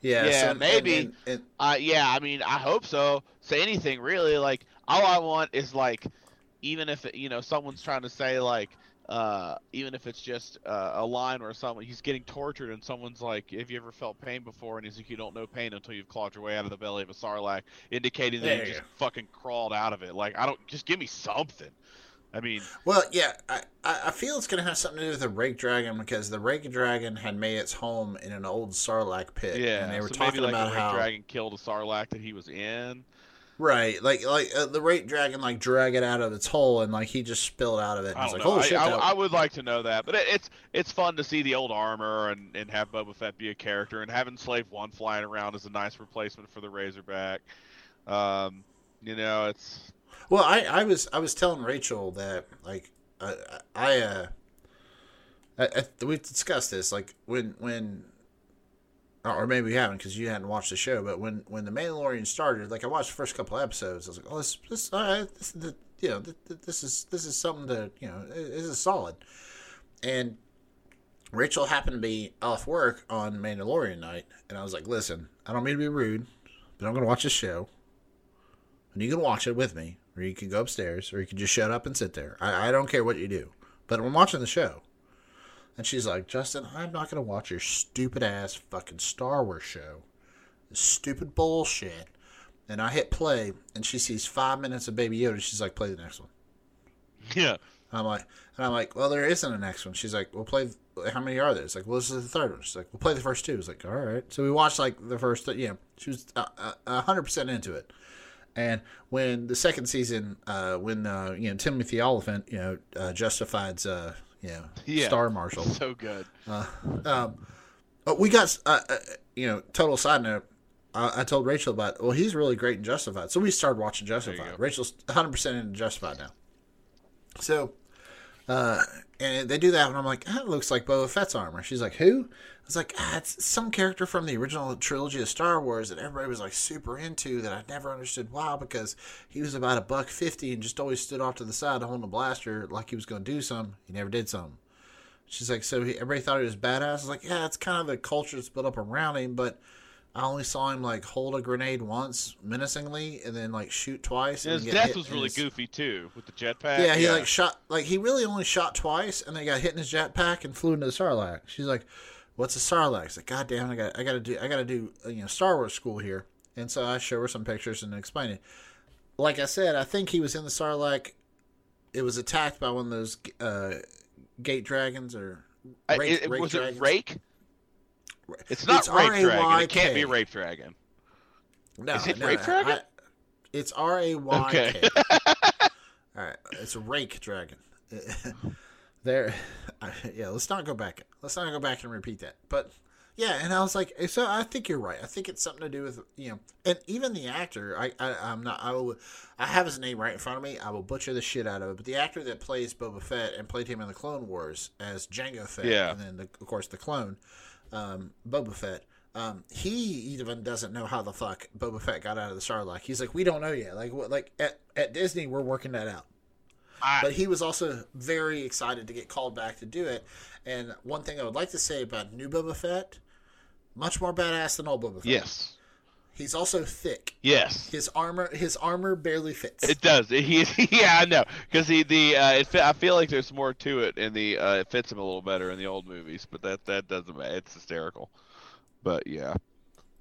Yeah, Yeah, some- maybe. and- and- Uh, yeah, I mean, I hope so. Say anything really. Like, all I want is like, even if you know someone's trying to say like, uh, even if it's just uh, a line where someone he's getting tortured and someone's like, "Have you ever felt pain before?" and he's like, "You don't know pain until you've clawed your way out of the belly of a sarlacc," indicating that There he you just go. fucking crawled out of it. Like, I don't just give me something. I mean, well, yeah, I, I feel it's going to have something to do with the rake dragon because the rake dragon had made its home in an old Sarlacc pit. yeah. and they were so talking maybe like about the Red how dragon killed a sarlacc that he was in. Right, like like uh, the rake dragon like drag it out of its hole and like he just spilled out of it. And I it's like, know. oh I, shit, I, I would like to know that, but it, it's it's fun to see the old armor and, and have Boba Fett be a character, and having Slave One flying around is a nice replacement for the Razorback. Um, you know, it's Well, I, I was I was telling Rachel that like I I uh I, I, we discussed this like when when Oh, or maybe we haven't because you hadn't watched the show, but when when the Mandalorian started, like I watched the first couple episodes, I was like, oh, this this all right, this the you know th- th- this is this is something to you know this is solid, and Rachel happened to be off work on Mandalorian night, and I was like, listen, I don't mean to be rude, but I'm gonna watch this show and you can watch it with me, or you can go upstairs, or you can just shut up and sit there. I, I don't care what you do, but I'm watching the show. And she's like, Justin, I'm not gonna watch your stupid ass fucking Star Wars show, this stupid bullshit. And I hit play, and she sees five minutes of Baby Yoda. She's like, play the next one. yeah, I'm like, and I'm like, well, there isn't a next one. She's like, we'll play. How many are there? It's like, well, this is the third one. She's like, we'll play the first two. It's like, all right. So we watched like the first. Th- yeah, she was uh, uh, a hundred percent into it. And when the second season, uh, when uh, you know Timothy Olyphant, you know, uh, justified's, uh, know, Yeah. Star Marshal, so good. um, but we got, uh, uh, you know, total side note. I, I told Rachel about. Well, he's really great in Justified, so we started watching Justified. Rachel's 100 percent in Justified now. So, uh, and they do that, and I'm like, that looks like Boba Fett's armor. She's like, who? I was like, ah, it's some character from the original trilogy of Star Wars that everybody was like super into that I never understood why because he was about a buck fifty and just always stood off to the side holding a blaster like he was going to do something. He never did something. She's like, so he, everybody thought he was badass. I was like, yeah, it's kind of the culture that's built up around him, but I only saw him like hold a grenade once menacingly and then like shoot twice. And and his get death was really his- goofy too with the jetpack. Yeah, he like shot like he really only shot twice and then got hit in his jetpack and flew into the Sarlacc. She's like, "What's a Sarlacc?" It's like, "God damn, I got I got to do I got to do uh, you know Star Wars school here." And so I show her some pictures and explain it. Like I said, I think he was in the Sarlacc. It was attacked by one of those uh, gate dragons or I- rake, it, rake was dragons. it Rake? It's not It's Rape Dragon. It can't be Rape Dragon. No, Is it no, Rape no, Dragon? I- it's R A Y K. Okay. All right, it's a rake dragon. there, yeah. Let's not go back. Let's not go back and repeat that. But Yeah, and I was like, so I think you're right. I think it's something to do with you know, and even the actor. I, I I'm not. I will. I have his name right in front of me. I will butcher the shit out of it. But the actor that plays Boba Fett and played him in the Clone Wars as Jango Fett, Yeah. and then the, of course the clone, um, Boba Fett. Um, he even doesn't know how the fuck Boba Fett got out of the Sarlacc. He's like, we don't know yet. Like, what? Like at at Disney, we're working that out but he was also very excited to get called back to do it. And one thing I would like to say about new Boba Fett, much more badass than old Boba Fett. Yes. He's also thick. Yes. His armor, his armor barely fits. It does. He, yeah, I know, because he the uh, it, I feel like there's more to it in the uh, it fits him a little better in the old movies, but that that doesn't matter. It's hysterical. But yeah,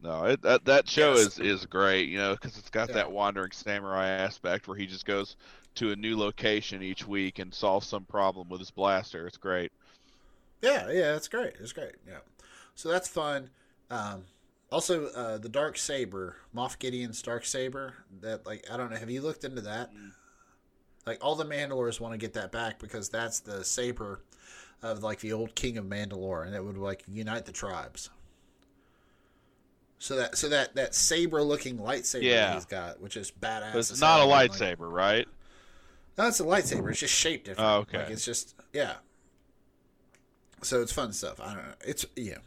no, it, that that show Yes. is is great, you know, because it's got Yeah. that wandering samurai aspect where he just goes to a new location each week and solves some problem with his blaster. It's great. Yeah, yeah, it's great. It's great. Yeah, so that's fun. Um, also, uh, the dark saber, Moff Gideon's dark saber. That like I don't know. Have you looked into that? Like all the Mandalores want to get that back because that's the saber of like the old king of Mandalore, and it would like unite the tribes. So that so that that saber looking lightsaber Yeah. that he's got, which is badass. But it's not a and, like- lightsaber, right? no, it's a lightsaber. It's just shaped different. Oh, okay. Like it's just yeah. So it's fun stuff. I don't know. It's yeah.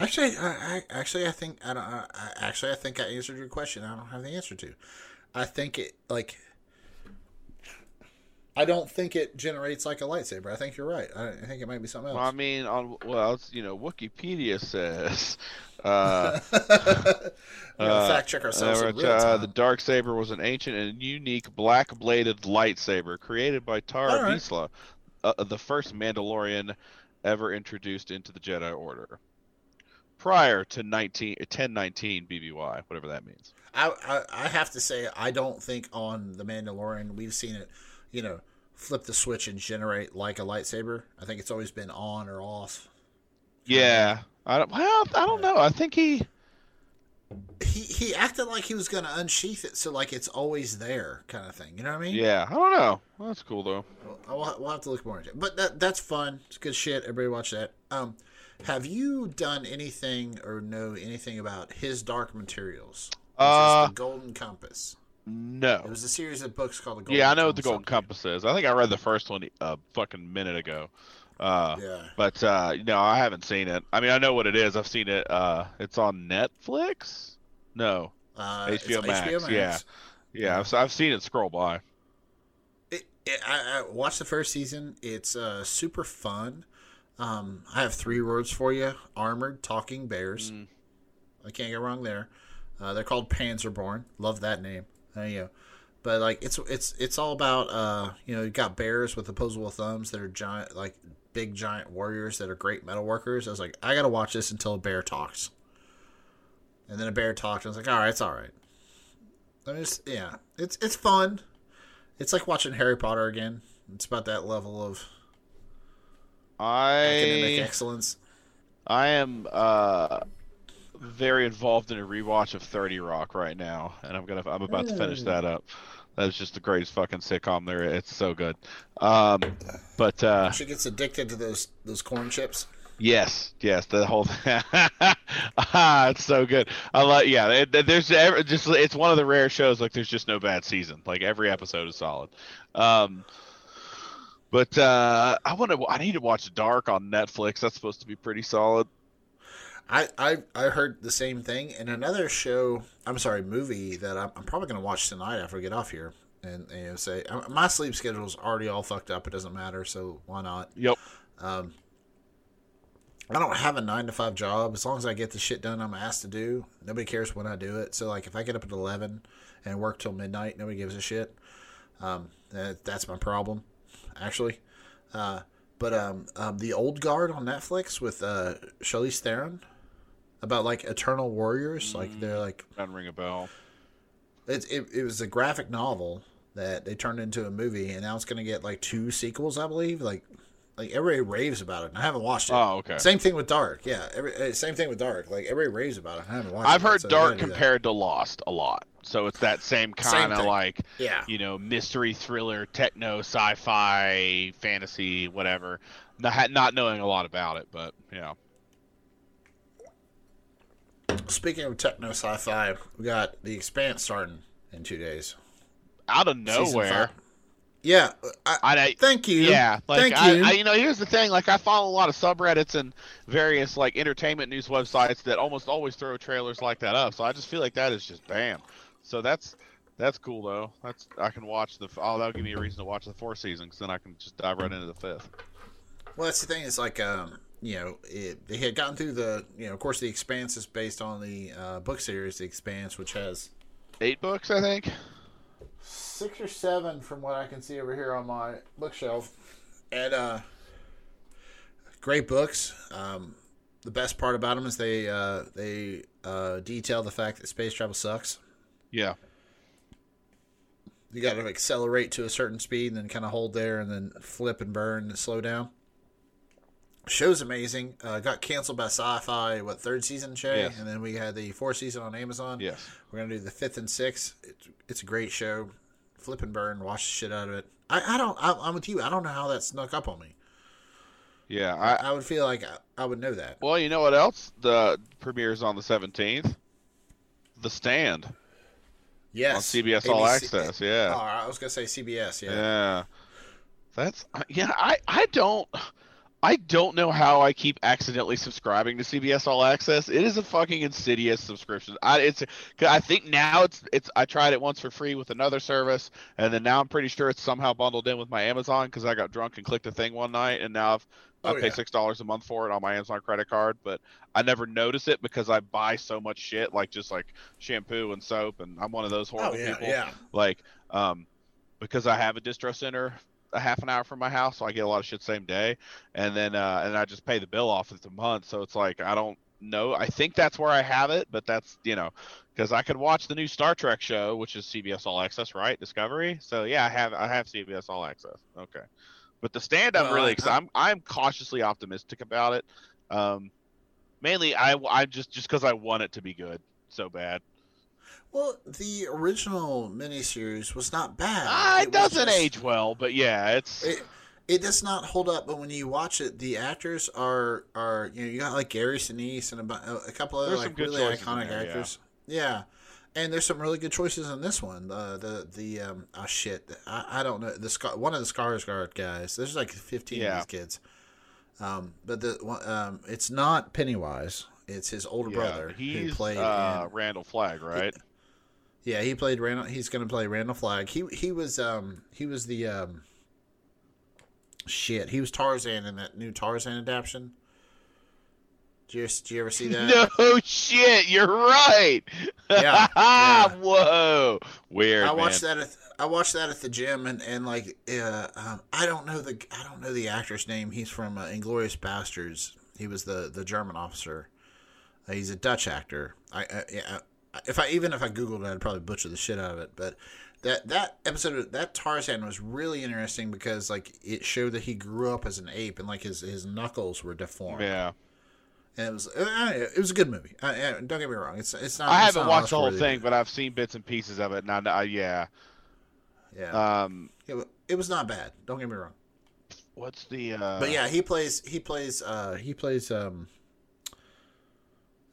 Actually, I, I actually I think I don't. I, actually I think I answered your question. I don't have the answer to. I think it like. I don't think it generates like a lightsaber. I think you're right. I, I think it might be something Well, I mean, on well, you know, Wikipedia says. Uh, uh, fact check ourselves uh, uh, the dark saber was an ancient and unique black-bladed lightsaber created by Tara right. Uh, the first Mandalorian ever introduced into the Jedi Order. Prior to 19, 1019 BBY, whatever that means. I, I I have to say I don't think on the Mandalorian we've seen it, you know, flip the switch and generate like a lightsaber. I think it's always been on or off. Yeah, I don't. Well, I don't know. I think he. He he acted like he was gonna unsheath it, so like it's always there, kind of thing. You know what I mean? Yeah, I don't know. Well, that's cool though. We'll, we'll, we'll have to look more into it. But that that's fun. It's good shit. Everybody watch that. Um, have you done anything or know anything about his Dark Materials? Uh, the Golden Compass. No. It was a series of books called the Golden Yeah, I know what the Golden Compass. Is. I think I read the first one a fucking minute ago. Uh, Yeah. But uh, no, I haven't seen it. I mean, I know what it is. I've seen it. Uh, it's on Netflix. No, Uh, HBO it's Max, yeah. yeah, I've, I've seen it scroll by. It, it, I, I watched the first season. It's uh, super fun. Um, I have three words for you: armored talking bears. Mm. I can't get wrong there. Uh, they're called Panzerborn. Love that name. There you go. But like, it's it's it's all about uh, you know, you got bears with opposable thumbs that are giant, like big giant warriors that are great metal workers. I was like, I gotta watch this until a bear talks. And then a bear talked. And I was like, all right, it's all right. I mean, it's, yeah, it's it's fun. It's like watching Harry Potter again. It's about that level of academic I excellence. I am uh very involved in a rewatch of Thirty Rock right now, and I'm gonna I'm about to finish that up. That's just the greatest fucking sitcom there. It's so good. Um, but uh, She gets addicted to those those corn chips. Yes, yes, the whole ah, it's so good. I like, yeah. It, there's just it's one of the rare shows like there's just no bad season. Like every episode is solid. Um, but uh, I want to. I need to watch Dark on Netflix. That's supposed to be pretty solid. I, I I heard the same thing. And another show, I'm sorry, movie that I'm, I'm probably going to watch tonight after we get off here. And, and, you know, say uh, my sleep schedule is already all fucked up. It doesn't matter, so why not? Yep. Um, I don't have a nine to five job. As long as I get the shit done I'm asked to do, nobody cares when I do it. So like, if I get up at eleven and work till midnight, nobody gives a shit. Um, that, that's my problem, actually. Uh, but um, um, the old guard on Netflix with uh, Charlize Theron about like Eternal Warriors, like they're like Doesn't ring a bell. it, it, it was a graphic novel that they turned into a movie, and now it's going to get like two sequels, I believe. Like, like everybody raves about it. And I haven't watched it. Oh, okay. Same thing with Dark. Yeah, every uh, same thing with Dark. Like everybody raves about it. I haven't watched. I've it, heard so Dark compared to Lost a lot. So it's that same kind of like Yeah. you know mystery thriller, techno, sci-fi, fantasy, whatever. Not, not knowing a lot about it, but yeah. Speaking of techno sci-fi, we got The Expanse starting in two days. Out of nowhere. Yeah, I, I, thank you. Yeah, like thank I, you. I, you know, here's the thing. Like, I follow a lot of subreddits and various like entertainment news websites that almost always throw trailers like that up. So I just feel like that is just bam. So that's that's cool though. That's I can watch the. Oh, that'll give me a reason to watch the fourth season because then I can just dive right into the fifth. Well, that's the thing. It's like, um, you know, it, they had gotten through the, you know, of course, The Expanse is based on the uh, book series, The Expanse, which has Eight books, I think. Six or seven from what I can see over here on my bookshelf, and uh, great books. Um, the best part about them is they uh, they uh, detail the fact that space travel sucks. Yeah. You got to accelerate to a certain speed and then kind of hold there and then flip and burn and slow down. Show's amazing. Uh, got canceled by Syfy. What third season, Shay? Yes. And then we had the fourth season on Amazon. Yes. We're gonna do the fifth and sixth. It's, it's a great show. Flip and burn. Watch the shit out of it. I, I don't. I, I'm with you. I don't know how that snuck up on me. Yeah. I, I would feel like I, I would know that. well, you know what else? The premieres on the seventeenth. The Stand Yes. on CBS All Access. Yeah. Oh, I was gonna say CBS. Yeah. Yeah. That's yeah, I I don't I don't know how I keep accidentally subscribing to CBS All Access. It is a fucking insidious subscription. I it's I think now it's it's I tried it once for free with another service and then now I'm pretty sure it's somehow bundled in with my Amazon cuz I got drunk and clicked a thing one night and now I've I Oh, pay yeah. six dollars a month for it on my Amazon credit card, but I never notice it because I buy so much shit, like just like shampoo and soap, and I'm one of those horrible Oh yeah. people Yeah. like um because I have a distro center a half an hour from my house, so I get a lot of shit same day, and then uh and I just pay the bill off at the month, so it's like I don't know. I think that's where I have it, but that's you know because I could watch the new Star Trek show, which is CBS All Access, right? Discovery. So yeah, I have I have CBS All Access. Okay, but the stand I'm Well, really I- excited. I'm I'm cautiously optimistic about it. Um, mainly I I just just because I want it to be good so bad. Well, the original miniseries was not bad. Ah, it was doesn't just- age well, but yeah, it's It, it does not hold up, but when you watch it, the actors are are you know you got like Gary Sinise and a, a couple other There's like really iconic there, actors. Yeah. and there's some really good choices in this one. Uh, the the um oh shit, I, I don't know the Scar- one of the Skarsgård guys. There's like 15 Yeah. of these kids. Um, but the um, it's not Pennywise. It's his older Yeah, brother who he's played. uh, in- Randall Flagg, right? Yeah, he played Randall. He's going to play Randall Flagg. He he was um he was the um shit. He was Tarzan in that new Tarzan adaptation. Did you, did you ever see that? No shit, you're right. Yeah, yeah. Whoa, weird. I watched man. that. At, I watched that at the gym, and and like uh, um, I don't know the I don't know the actor's name. He's from uh, Inglorious Bastards. He was the the German officer. Uh, he's a Dutch actor. I, I, yeah, I if I even if I googled it, I'd probably butcher the shit out of it. But that that episode of that Tarzan was really interesting because like it showed that he grew up as an ape and like his his knuckles were deformed. Yeah, And it was uh, it was a good movie. Uh, uh, don't get me wrong. It's it's not. I haven't not watched the whole thing, but I've seen bits and pieces of it. I, know- yeah, Yeah, um, it, it was not bad. Don't get me wrong. what's the? Uh, But yeah, he plays. He plays. Uh, he plays. Um,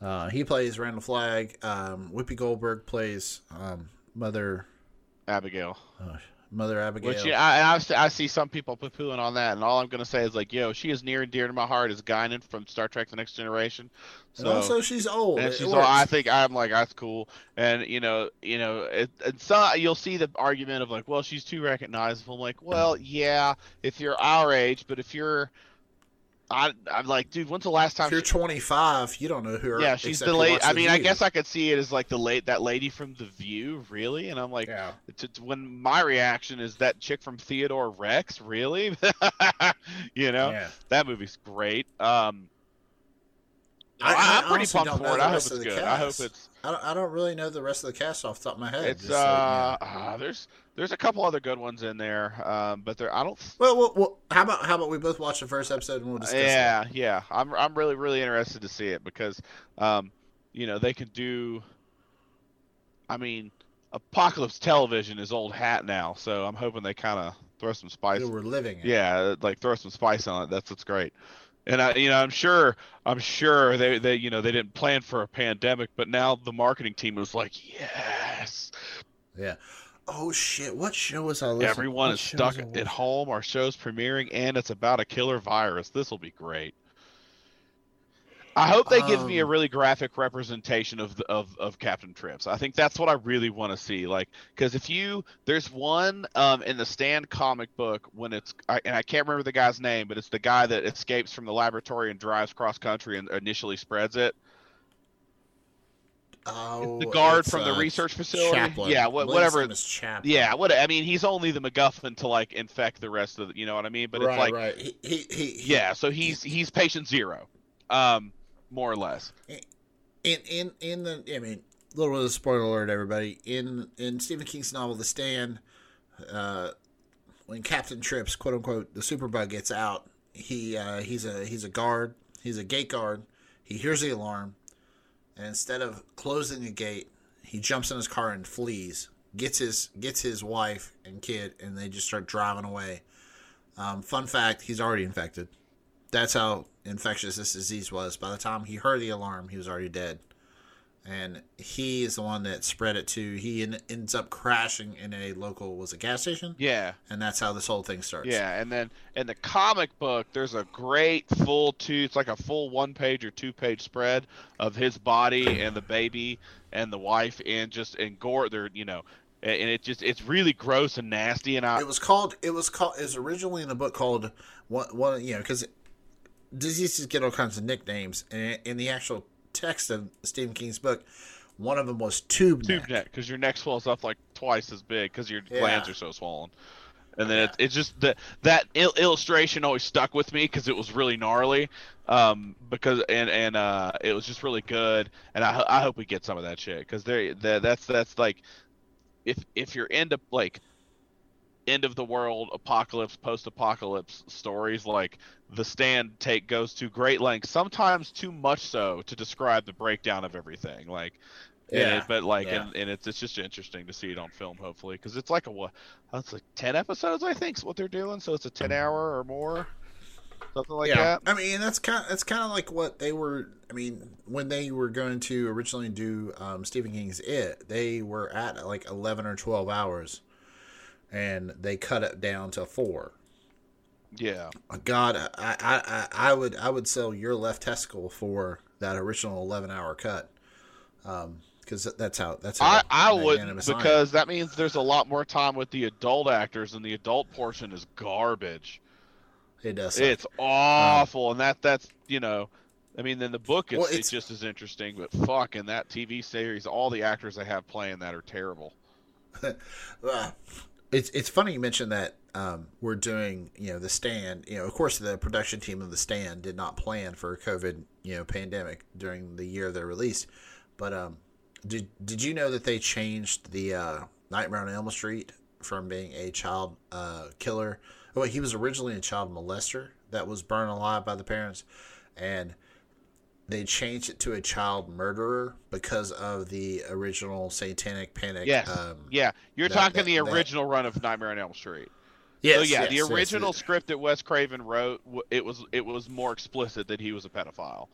uh, he plays Randall Flagg. Um, Whoopi Goldberg plays um, Mother Abigail. uh, Mother Abigail. Which yeah, I, I, I see some people poo pooing on that, and all I'm gonna say is like, yo, she is near and dear to my heart as Guinan from Star Trek: The Next Generation. and So, also, she's old. and It she's works. I think I'm like that's cool, and you know, you know, it, and so you'll see the argument of like, well, she's too recognizable. I'm like, well, yeah, if you're our age, but if you're, I, I'm like, dude, when's the last time? if you're she- 25, you don't know who. Her, yeah, she's the late. I mean, I guess I could see it as like the late that lady from The View, really, and I'm like, Yeah. to, to- when my reaction is that chick from Theodore Rex, really? you know, Yeah. that movie's great. Um, I- am pretty pumped for it. I hope it's good. I hope it's I don't, I don't really know the rest of the cast off the top of my head. it's uh, yeah. ah, there's there's a couple other good ones in there, um, but there I don't. well, well, well, how about how about we both watch the first episode and we'll discuss it. yeah, yeah. I'm I'm really really interested to see it because, um, you know, they can do. I mean, Apocalypse Television is old hat now, so I'm hoping they kind of throw some spice. We're living it. Yeah, like throw some spice on it. That's what's great. And I, you know, I'm sure, I'm sure they, they, you know, they didn't plan for a pandemic, but now the marketing team was like, yes, Yeah. Oh shit! What show was I listening? everyone what is stuck at home. Our show's premiering, and it's about a killer virus. This will be great. I hope they give me a Um, really graphic representation of of of Captain Trips. I think that's what I really want to see. Like, because if you there's one um in the Stand comic book when it's I, and I can't remember the guy's name, but it's the guy that escapes from the laboratory and drives cross country and initially spreads it. Oh, the guard from the uh, research facility. Chaplin. Yeah, I wha- believe his whatever. name is Chaplin. Yeah, what I mean, he's only the MacGuffin to like infect the rest of the, you know what I mean? But right, it's like, right. He, he, he- yeah, so he's he's patient zero, um, more or less. in in in the I mean, a little bit of spoiler alert, everybody. In in Stephen King's novel The Stand, uh, when Captain Trips, quote unquote, the superbug gets out, he uh, he's a he's a guard, he's a gate guard. He hears the alarm, and instead of closing the gate, he jumps in his car and flees. Gets his gets his wife and kid, and they just start driving away. Um, fun fact: he's already infected. That's how infectious this disease was. By the time he heard the alarm, he was already dead. And he is the one that spread it to. He en- ends up crashing in a local was a gas station, Yeah, and that's how this whole thing starts. yeah, and then in the comic book, there's a great full two. It's like a full one page or two page spread of his body and the baby and the wife and just and gore. They're you know, and and it just it's really gross and nasty. And I It was called. It was called. It was originally in the book called one. One. You know, because diseases get all kinds of nicknames, and in the actual text of Stephen King's book, one of them was tube neck. tube neck. neck because your neck swells up like twice as big because your Yeah. glands are so swollen. And then Yeah. it, it's just that that il- illustration always stuck with me because it was really gnarly, um, because and and uh, it was just really good. And I I hope we get some of that shit because they that that's that's like if if you're into like end of the world apocalypse post apocalypse stories like the stand take goes to great lengths sometimes too much so to describe the breakdown of everything like Yeah, it, but like yeah. and, and it's it's just interesting to see it on film hopefully because it's like a what it's like 10 episodes i think is what they're doing so it's a 10 hour or more something like yeah, that I mean that's kind. Of, that's kind of like what they were. I mean, when they were going to originally do um, Stephen King's It, they were at like eleven or twelve hours, and they cut it down to four. yeah God, I, I, I, I would, I would sell your left testicle for that original eleven-hour cut, Um, because that's how that's how I, I wouldn't magnanimous I am. because that means there's a lot more time with the adult actors and the adult portion is garbage it does. suck. It's awful, and that that's you know, I mean, in the book it's, Well, it's it's- just as interesting, but fuck, in that TV series, all the actors they have playing that are terrible. It's it's funny you mentioned that um, we're doing you know the stand you know of course the production team of the stand did not plan for a COVID you know pandemic during the year of their release, but um, did did you know that they changed the uh, Nightmare on Elm Street from being a child uh, killer? Well, he was originally a child molester that was burned alive by the parents, and they changed it to a child murderer because of the original Satanic Panic. Yes, um, yeah, you're that- talking that- the that- original run of Nightmare on Elm Street. Yes, so yeah, yes, the original yes. script that Wes Craven wrote, it was it was more explicit that he was a pedophile,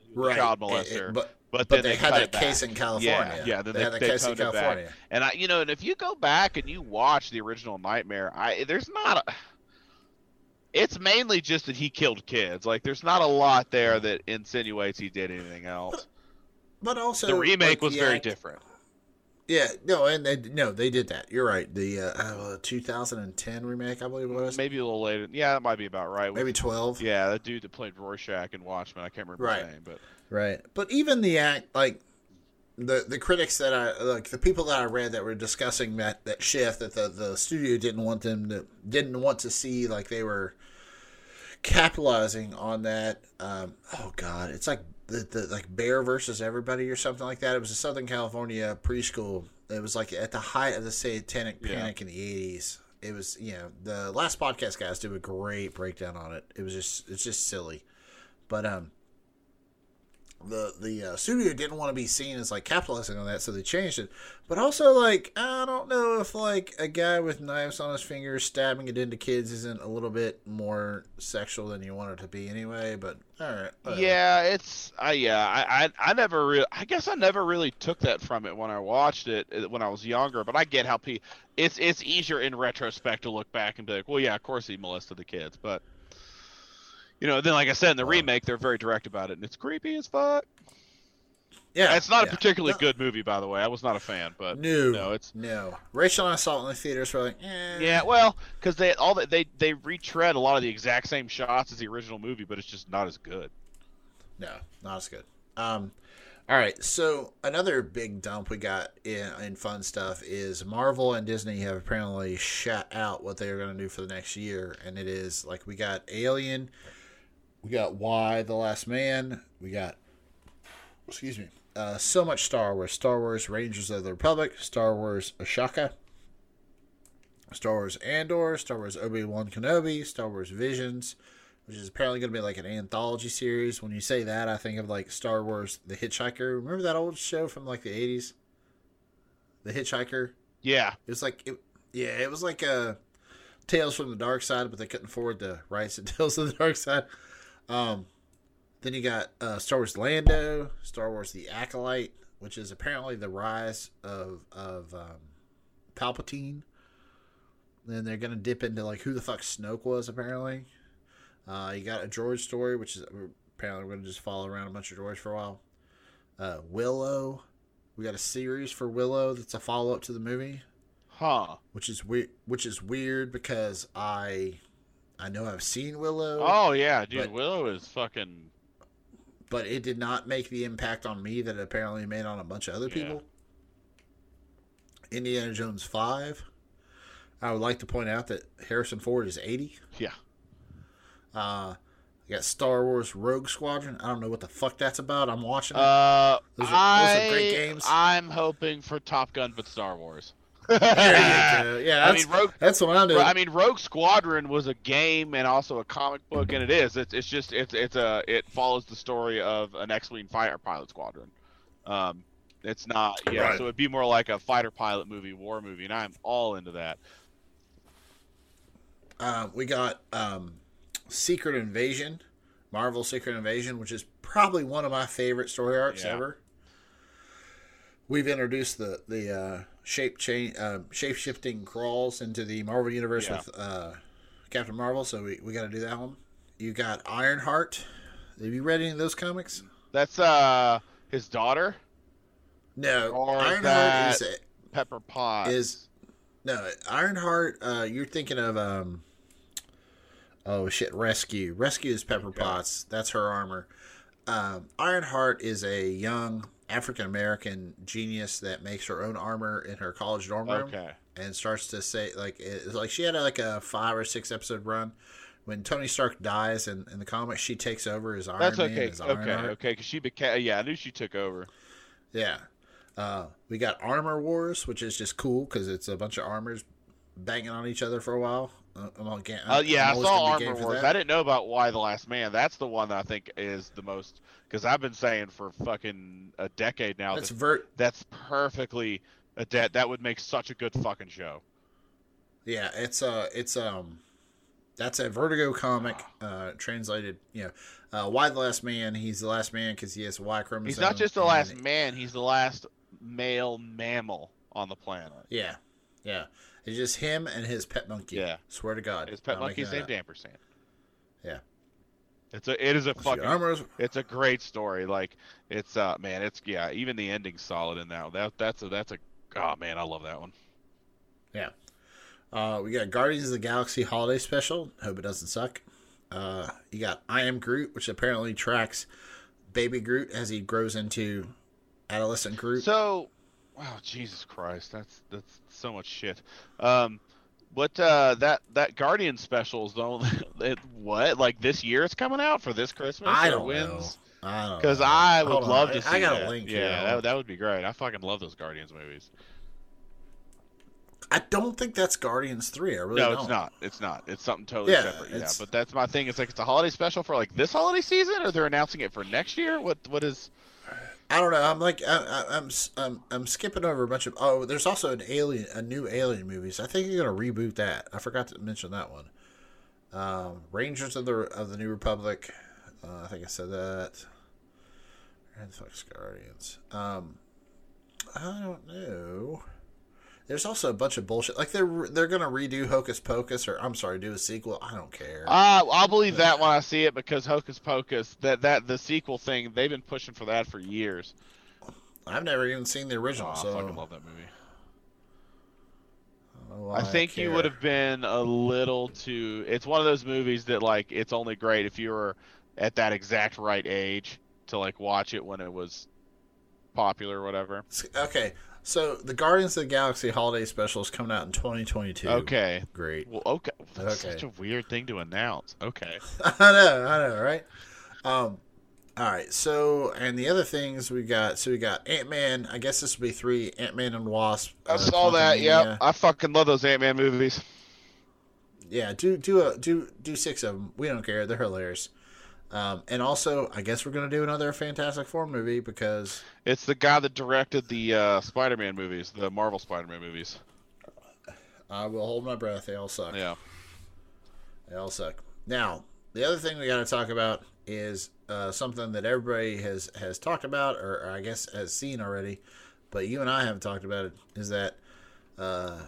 He was a right. child it- it- molester. but but, but they, they, had that case in California. Yeah, yeah, then they, they, had that they case in. California. And I, you know, and if you go back and you watch the original Nightmare, I there's not a. It's mainly just that he killed kids. Like, there's not a lot there that insinuates he did anything else. But also The remake like, was the very different. Yeah, no, and they, no, they did that. You're right. The uh, uh, 2010 remake, I believe it was. Maybe a little later. Yeah, that might be about right. Maybe 12. Yeah, that dude that played Rorschach in Watchmen. I can't remember Right. his name, but Right. But even the act, like the the critics that I like, the people that I read that were discussing that that shift that the the studio didn't want them to didn't want to see like they were capitalizing on that. Um, oh God, it's like the, the like Bear versus Everybody or something like that. It was a Southern California preschool. It was like at the height of the Satanic Yeah. Panic in the eighties. It was you know the last podcast guys do a great breakdown on it. It was just it's just silly, but um the the uh, studio didn't want to be seen as like capitalizing on that, so they changed it. But also, like, I don't know if like a guy with knives on his fingers stabbing it into kids isn't a little bit more sexual than you want it to be anyway. But all right, whatever. Yeah, it's I yeah I I, I never really I guess I never really took that from it when I watched it uh, when I was younger. But I get how pe it's it's easier in retrospect to look back and be like, well, yeah, of course he molested the kids, but you know, then like I said in the remake, they're very direct about it, and it's creepy as fuck. yeah, it's not yeah. a particularly No. good movie, by the way. I was not a fan, but No, no, it's no. Rachel and I saw it in the theaters. We're like, eh. yeah, well, because they all the, they they retread a lot of the exact same shots as the original movie, but it's just not as good. No, not as good. Um, all right. So another big dump we got in, in fun stuff is Marvel and Disney have apparently shot out what they are going to do for the next year, and it is like we got Alien, we got Y: The Last Man, we got excuse me, uh, so much Star Wars, Star Wars Rangers of the Republic, Star Wars Ahsoka. Star Wars Andor, Star Wars Obi Wan Kenobi, Star Wars Visions, which is apparently going to be like an anthology series. When you say that, I think of like Star Wars The Hitchhiker. Remember that old show from like the 80s? The Hitchhiker? Yeah, It was like, it, yeah, it was like a Tales from the Dark Side, but they couldn't afford the rights to Tales of the Dark Side. Um, then you got uh, Star Wars Lando, Star Wars The Acolyte, which is apparently the rise of of um, Palpatine. Then they're gonna dip into like who the fuck Snoke was apparently. Uh, you got a George story, which is apparently we're gonna just follow around a bunch of George for a while. Uh, Willow, we got a series for Willow that's a follow up to the movie huh? which is weird. Which is weird because I, I know I've seen Willow, Oh yeah, dude, But- Willow is fucking but it did not make the impact on me that it apparently made on a bunch of other Yeah. people. Indiana Jones five. I would like to point out that Harrison Ford is eighty. yeah. Uh, I got Star Wars Rogue Squadron. I don't know what the fuck that's about. I'm watching it. Uh, Those are- I, those are great games. I'm hoping for Top Gun, but Star Wars. There you go. Yeah, I that's, mean, Rogue. that's what I'm doing. I mean, Rogue Squadron was a game and also a comic book, and it is. It's, it's just it's it's a it follows the story of an X-wing fighter pilot squadron. Um, it's not yeah. Right. So it'd be more like a fighter pilot movie, war movie, and I'm all into that. Um, we got um, Secret Invasion, Marvel Secret Invasion, which is probably one of my favorite story arcs Yeah. ever. We've introduced the the uh, shape chain uh, shape shifting Skrulls into the Marvel universe Yeah. with uh, Captain Marvel, so we, we got to do that one. You got Ironheart. Have you read any of those comics? That's uh his daughter, No, Or Ironheart is Pepper Potts. is no Ironheart. Uh, you're thinking of um. Oh shit! Rescue. Rescue is Pepper Potts. That's her armor. Um, Ironheart is a young African American genius that makes her own armor in her college dorm room okay. and starts to say like it's like she had like a five or six episode run. When Tony Stark dies in, in the comics, she takes over as Iron That's Man. okay. Okay. Okay. Because she became. Yeah, I knew she took over. Yeah. Uh, we got Armor Wars, which is just cool because it's a bunch of armors banging on each other for a while. I'm all ga- Uh, yeah, I saw gonna be game Armor Wars. I didn't know about Y: The Last Man. That's the one that I think is the most because I've been saying for fucking a decade now. That's that vert. that's perfectly a de- that would make such a good fucking show. Yeah, it's uh, it's um, that's a Vertigo comic. Uh, translated, you know, uh, why the last man? He's the last man because he has Y chromosome. He's not just the last man; he's the last male mammal on the planet. Yeah, yeah. It's just him and his pet monkey. Yeah. Swear to God. His pet monkey's named. Ampersand. Yeah. It's a it is a fucking Armor's it's a great story. Like it's uh man, it's yeah, even the ending's solid in that. That that's a that's a oh man, I love that one. Yeah. Uh, we got Guardians of the Galaxy Holiday Special. Hope it doesn't suck. Uh, you got I Am Groot, which apparently tracks Baby Groot as he grows into adolescent Groot. So, wow, Jesus Christ, that's that's so much shit. Um, what uh that that Guardian special is the only it, what like this year it's coming out for this Christmas? I don't when's- know. I don't Because know. I would Hold love I- to see I got that. a link Yeah, that, that would be great. I fucking love those Guardians movies. I don't think that's Guardians three. I really no, don't. it's not. It's not. It's something totally Yeah, separate. Yeah, but that's my thing. It's like it's a holiday special for like this holiday season, or they're announcing it for next year. What what is? I don't know. I'm like I, I, I'm I'm I'm skipping over a bunch of. Oh, there's also an alien, a new alien movies. I think you're gonna reboot that. I forgot to mention that one. Um, Rangers of the of the New Republic. Uh, I think I said that. The fuck's Guardians? Um, I don't know. There's also a bunch of bullshit. Like they're they're gonna redo Hocus Pocus, or I'm sorry, do a sequel. I don't care. Uh, I'll believe that when I see it because Hocus Pocus, that that the sequel thing, they've been pushing for that for years. I've never even seen the original, Oh, I so fucking love that movie. I, don't know why I think you would have been a little too. It's one of those movies that like it's only great if you were at that exact right age to like watch it when it was popular or whatever. Okay, so the Guardians of the Galaxy holiday special is coming out in 2022. Okay. great. Well, okay. That's Okay. such a weird thing to announce. Okay. I know, I know, right? Um, all right. So, and the other things we got. So we got Ant Man. I guess this will be three Ant Man and Wasp. I uh, saw that. Yep. I fucking love those Ant Man movies. Yeah. Do do a do do six of them. We don't care. They're hilarious. Um, and also, I guess we're gonna do another Fantastic Four movie because It's the guy that directed the uh, Spider-Man movies, the Marvel Spider-Man movies. I will hold my breath. They all suck. Yeah. They all suck. Now, the other thing we got to talk about is uh, something that everybody has has talked about, or, or I guess has seen already, but you and I haven't talked about it. Is that uh,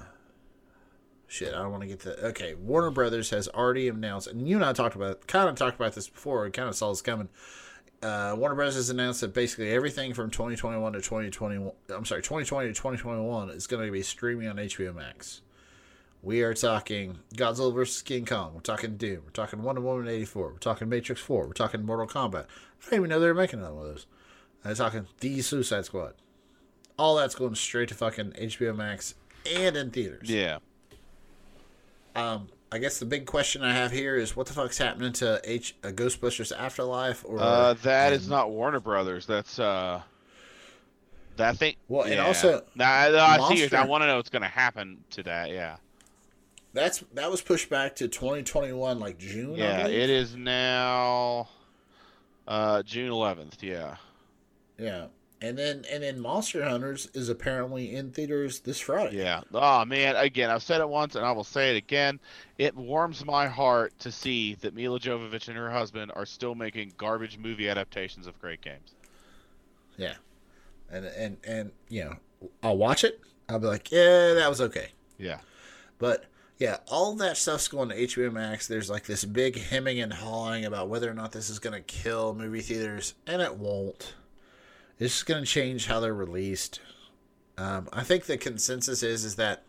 shit? I don't want to get to. Okay, Warner Brothers has already announced, and you and I talked about kind of talked about this before. Kind of saw this coming. Uh, Warner Brothers has announced that basically everything from 2021 to 2021, I'm sorry, 2020 to 2021 is going to be streaming on HBO Max. We are talking Godzilla vs. King Kong. We're talking Doom. We're talking Wonder Woman 84. We're talking Matrix 4. We're talking Mortal Kombat. I didn't even know they were making another one of those. I'm talking The Suicide Squad. All that's going straight to fucking HBO Max and in theaters. Yeah. Um, I guess the big question I have here is what the fuck's happening to H uh, Ghostbusters Afterlife? Or Uh, that is and- not Warner Brothers. That's uh, that thing. Well, and yeah. also, nah, I see. Monster- I want to know what's going to happen to that. Yeah. That's that was pushed back to 2021, like June. Yeah. It is now, uh, June 11th. Yeah. Yeah, and then and then Monster Hunters is apparently in theaters this Friday. Yeah. Oh man. Again, I've said it once, and I will say it again. It warms my heart to see that Milla Jovovich and her husband are still making garbage movie adaptations of great games. Yeah, and and and you know, I'll watch it. I'll be like, yeah, that was okay. Yeah. But yeah, all that stuff's going to HBO Max. There's like this big hemming and hawing about whether or not this is going to kill movie theaters, and it won't. It's just going to change how they're released. Um, I think the consensus is is that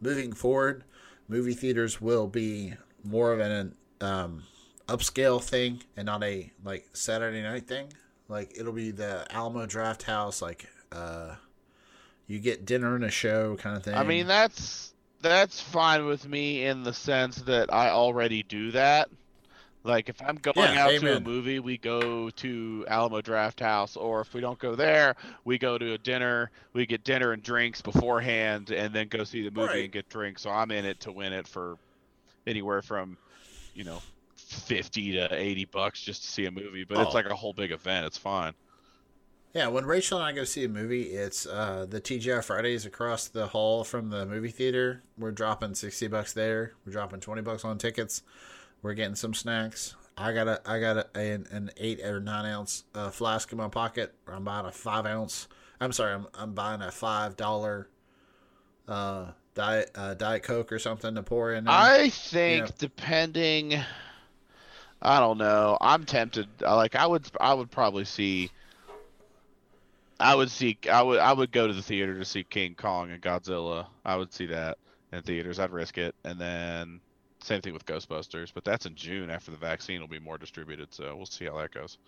moving forward, movie theaters will be more of an um, upscale thing and not a like Saturday night thing. Like it'll be the Alamo Drafthouse, like uh, you get dinner and a show kind of thing. I mean, that's that's fine with me in the sense that I already do that. Like if I'm going Yeah, out to a movie, we go to Alamo Drafthouse, or if we don't go there, we go to a dinner. We get dinner and drinks beforehand, and then go see the movie Right. and get drinks. So I'm in it to win it for anywhere from, you know, fifty to eighty bucks just to see a movie. But it's Oh. like a whole big event. It's fine. Yeah, when Rachel and I go see a movie, it's uh, the TGI Fridays across the hall from the movie theater. We're dropping sixty bucks there. We're dropping twenty bucks on tickets. We're getting some snacks. I got a I got a, an, an eight or nine ounce uh, flask in my pocket. I'm buying a five ounce. I'm sorry, I'm I'm buying a five dollar uh, diet uh, diet coke or something to pour in. There. I think depending I don't know. I'm tempted like I would I would probably see I would see I would I would go to the theater to see King Kong and Godzilla. I would see that in theaters. I'd risk it. And then same thing with Ghostbusters, but that's in June after the vaccine will be more distributed, so we'll see how that goes.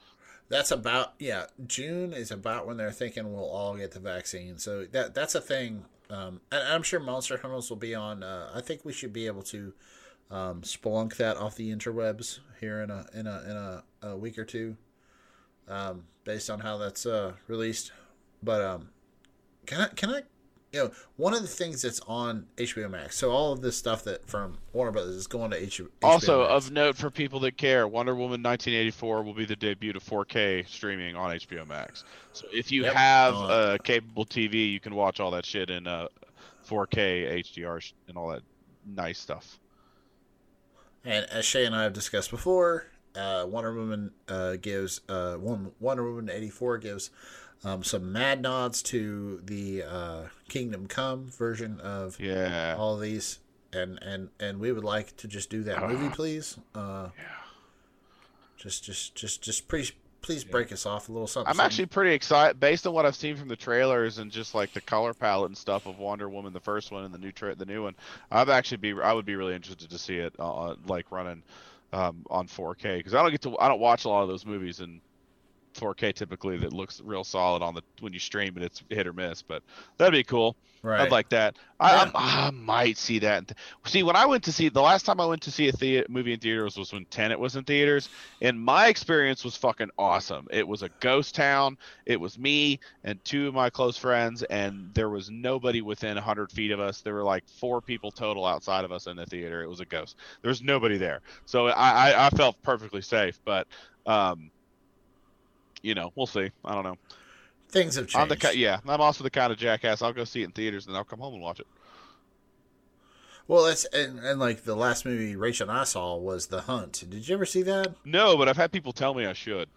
That's about yeah. June is about when they're thinking we'll all get the vaccine. So that that's a thing. Um, and I'm sure Monster Hunters will be on. Uh, I think we should be able to um, spelunk that off the interwebs here in a in a in a, a week or two, um, based on how that's uh, released. But um, can I can I you know, one of the things that's on HBO Max. So all of this stuff that from Warner Brothers is going to H- HBO Also, Max. of note for people that care, Wonder Woman 1984 will be the debut of 4K streaming on HBO Max. So if you Yep. have Uh, a capable TV, you can watch all that shit in uh, 4K HDR sh- and all that nice stuff. And as Shay and I have discussed before, uh, Wonder Woman uh, gives uh, Wonder Woman eighty four gives um, some mad nods to the uh, Kingdom Come version of Yeah. all these, and and and we would like to just do that movie, please. Uh, Just just just just please please break us off a little something. I'm something. actually pretty excited based on what I've seen from the trailers and just like the color palette and stuff of Wonder Woman, the first one and the new tra- the new one. I'd actually be I would be really interested to see it uh, like running um, on 4K because I don't get to I don't watch a lot of those movies in 4K typically that looks real solid on the when you stream it it's hit or miss but that'd be cool. right. I'd like that. I, Yeah. I'm- I might see that. See, when I went to see the last time I went to see a thea- movie in theaters was when Tenet was in theaters, and my experience was fucking awesome. It was a ghost town. It was me and two of my close friends, and there was nobody within hundred feet of us. There were like four people total outside of us in the theater. It was a ghost. There was nobody there, so I I, I felt perfectly safe. But um, you know, we'll see. I don't know. Things have changed. I'm the yeah. I'm also the kind of jackass. I'll go see it in theaters, and then I'll come home and watch it. Well, that's and, and like the last movie Rachel and I saw was The Hunt. Did you ever see that? No, but I've had people tell me I should.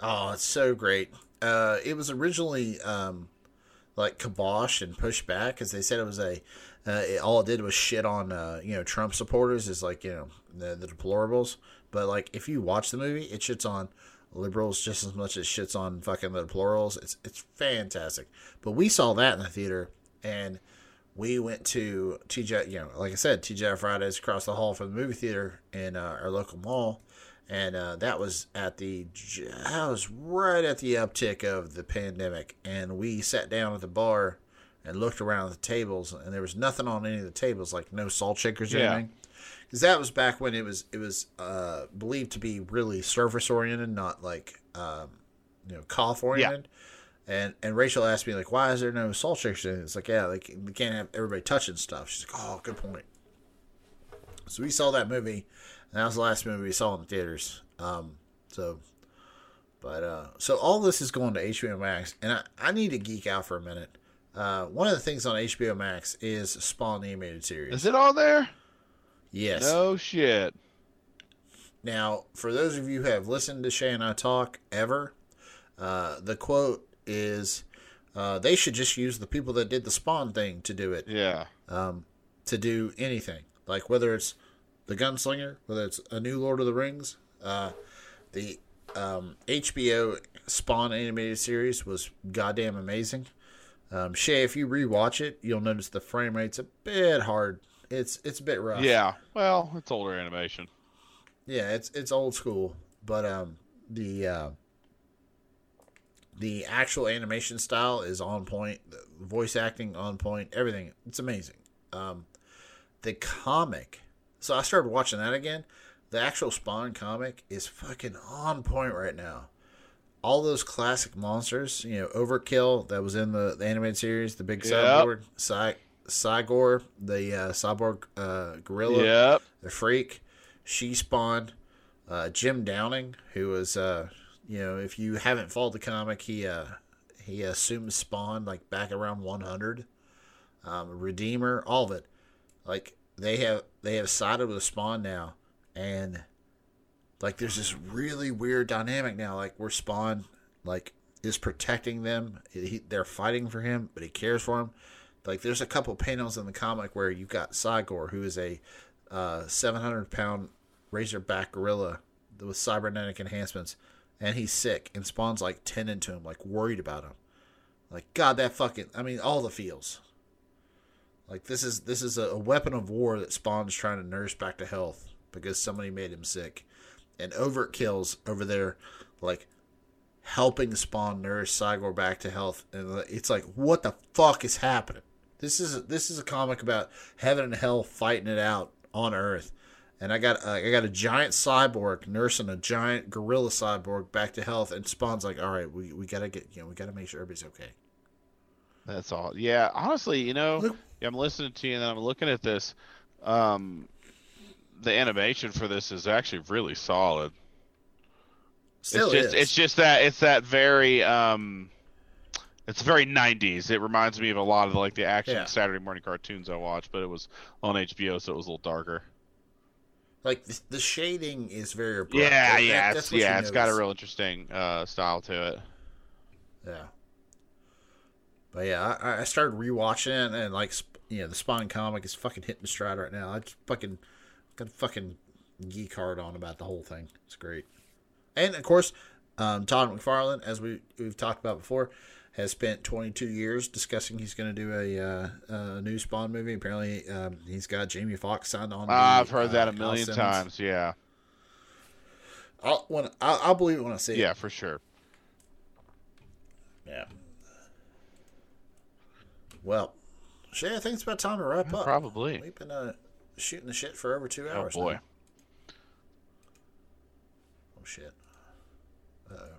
Oh, it's so great. Uh, it was originally um, like kiboshed and pushed back because they said it was a. Uh, it, all it did was shit on uh, you know Trump supporters is like you know the, the deplorables. But like if you watch the movie, it shits on liberals just as much as shits on fucking the plurals. It's it's fantastic. But we saw that in the theater and we went to TJ, you know, like I said, TJ Fridays across the hall from the movie theater in uh, our local mall, and uh, that was at the that was right at the uptick of the pandemic, and we sat down at the bar and looked around at the tables, and there was nothing on any of the tables, like no salt shakers or Yeah. anything. Because that was back when it was it was uh, believed to be really service oriented, not like um, you know cough oriented. And and Rachel asked me like, why is there no salt shakers? in? It's like, yeah, like we can't have everybody touching stuff. She's like, oh, good point. So we saw that movie, and that was the last movie we saw in the theaters. Um, so, but uh, so all this is going to HBO Max, and I, I need to geek out for a minute. Uh, one of the things on HBO Max is Spawn the animated series. Is it all there? Yes. No shit. Now, for those of you who have listened to Shay and I talk ever, uh, the quote is, uh, "They should just use the people that did the Spawn thing to do it, Yeah. to do anything. Like whether it's the Gunslinger, whether it's a new Lord of the Rings, uh, the um, HBO Spawn animated series was goddamn amazing. Um, Shay, if you rewatch it, you'll notice the frame rate's a bit hard. It's it's a bit rough. Yeah. Well, it's older animation. Yeah, it's it's old school, but um the uh, the actual animation style is on point, the voice acting on point, everything. It's amazing. Um the comic. So I started watching that again. The actual Spawn comic is fucking on point right now. All those classic monsters, you know, Overkill that was in the, the animated series, the big Yep. cyborg, Cy, Cygor, the uh, cyborg uh, gorilla Yep. the freak she spawned uh, jim downing who was uh, you know if you haven't followed the comic he uh, he assumes spawn like back around 100 um, redeemer all of it. Like they have they have sided with spawn now and like there's this really weird dynamic now like where spawn like is protecting them. He, they're fighting for him but he cares for them like there's a couple panels in the comic where you've got Cygor, who is a uh, 700 pound razorback gorilla with cybernetic enhancements, and he's sick, and Spawn's like tending to him, like worried about him. Like God, that fucking, I mean, all the feels. Like this is this is a, a weapon of war that Spawn's trying to nurse back to health because somebody made him sick, and Overtkill's over there, like helping Spawn nurse Cygor back to health, and it's like, what the fuck is happening? This is this is a comic about heaven and hell fighting it out on Earth, and I got uh, I got a giant cyborg nursing a giant gorilla cyborg back to health, and Spawn's like, all right, we, we gotta get you know we gotta make sure everybody's okay. That's all. Yeah, honestly, you know, Look- I'm listening to you and I'm looking at this. Um, the animation for this is actually really solid. Still it's just is. it's just that it's that very um it's very 90s. It reminds me of a lot of like the action Yeah. Saturday morning cartoons I watched, but it was on HBO, so it was a little darker. like the, the shading is very abrupt. Yeah, That- yeah, it's, yeah. It's got a real interesting uh, style to it. Yeah. But yeah, I, I started rewatching it and like you know the Spawn comic is fucking hitting the stride right now. I just fucking got a fucking geek hard on about the whole thing. It's great. And of course, um, Todd McFarlane, as we we've talked about before, has spent 22 years discussing he's going to do a, uh, a new Spawn movie. Apparently, um, he's got Jamie Foxx signed on. I've heard that uh, a Kyle million times. Yeah, I'll, when, I'll, I'll believe it when I see it. yeah, for sure. Yeah. Well, Shay, I think it's about time to wrap up. Probably. We've been uh, shooting the shit for over two hours. Oh, boy. now. Oh shit. Uh oh.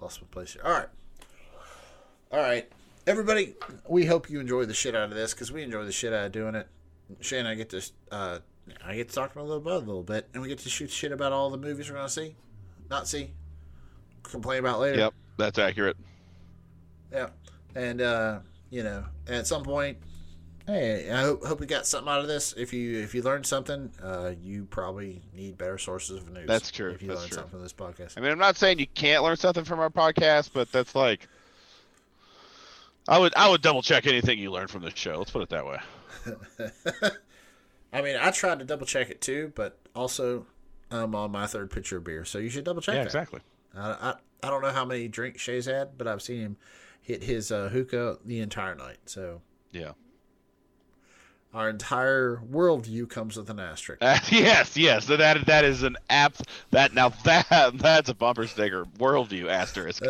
Lost my place here. All right. All right. Everybody, we hope you enjoy the shit out of this because we enjoy the shit out of doing it. Shane, and I get to, uh, I get to talk about a little bit, a little bit, and we get to shoot shit about all the movies we're gonna see, not see, complain about later. Yep, that's accurate. Yeah. And uh, you know, at some point, hey, I hope, hope we got something out of this. If you if you learned something, uh, you probably need better sources of news. That's true, If you that's learned true. something from this podcast. I mean, I'm not saying you can't learn something from our podcast, but that's like, I would I would double check anything you learn from this show. Let's put it that way. I mean, I tried to double check it too, but also I'm on my third pitcher of beer, so you should double check yeah, that. exactly. I, I I don't know how many drinks Shay's had, but I've seen him hit his uh, hookah the entire night. So Yeah. Our entire worldview comes with an asterisk. Uh, yes, yes. So that that is an app. That now that that's a bumper sticker. Worldview asterisk.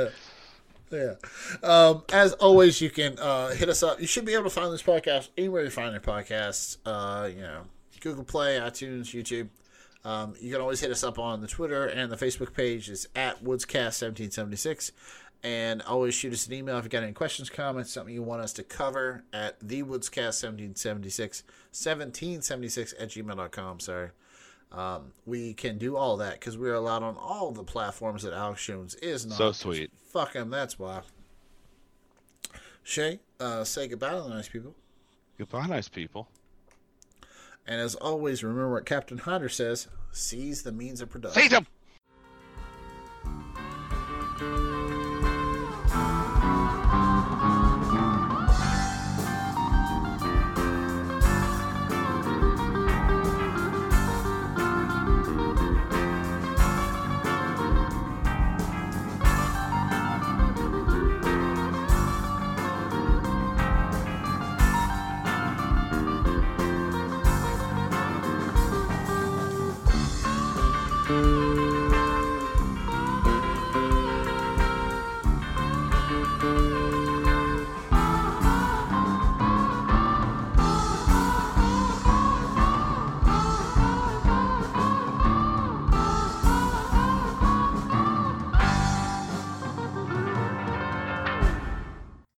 Yeah. Um, as always, you can uh, hit us up. You should be able to find this podcast anywhere you find your podcasts. Uh, you know, Google Play, iTunes, YouTube. Um, you can always hit us up on the Twitter and the Facebook page is at Woodscast1776. And always shoot us an email if you got any questions, comments, something you want us to cover at thewoodscast1776, 1776 at gmail.com. Sorry. Um, we can do all that because we're allowed on all the platforms that Alex Jones is not. So sweet. Fuck him, that's why. Shay, uh, say goodbye to the nice people. Goodbye, nice people. And as always, remember what Captain Hunter says seize the means of production. Seize 'em!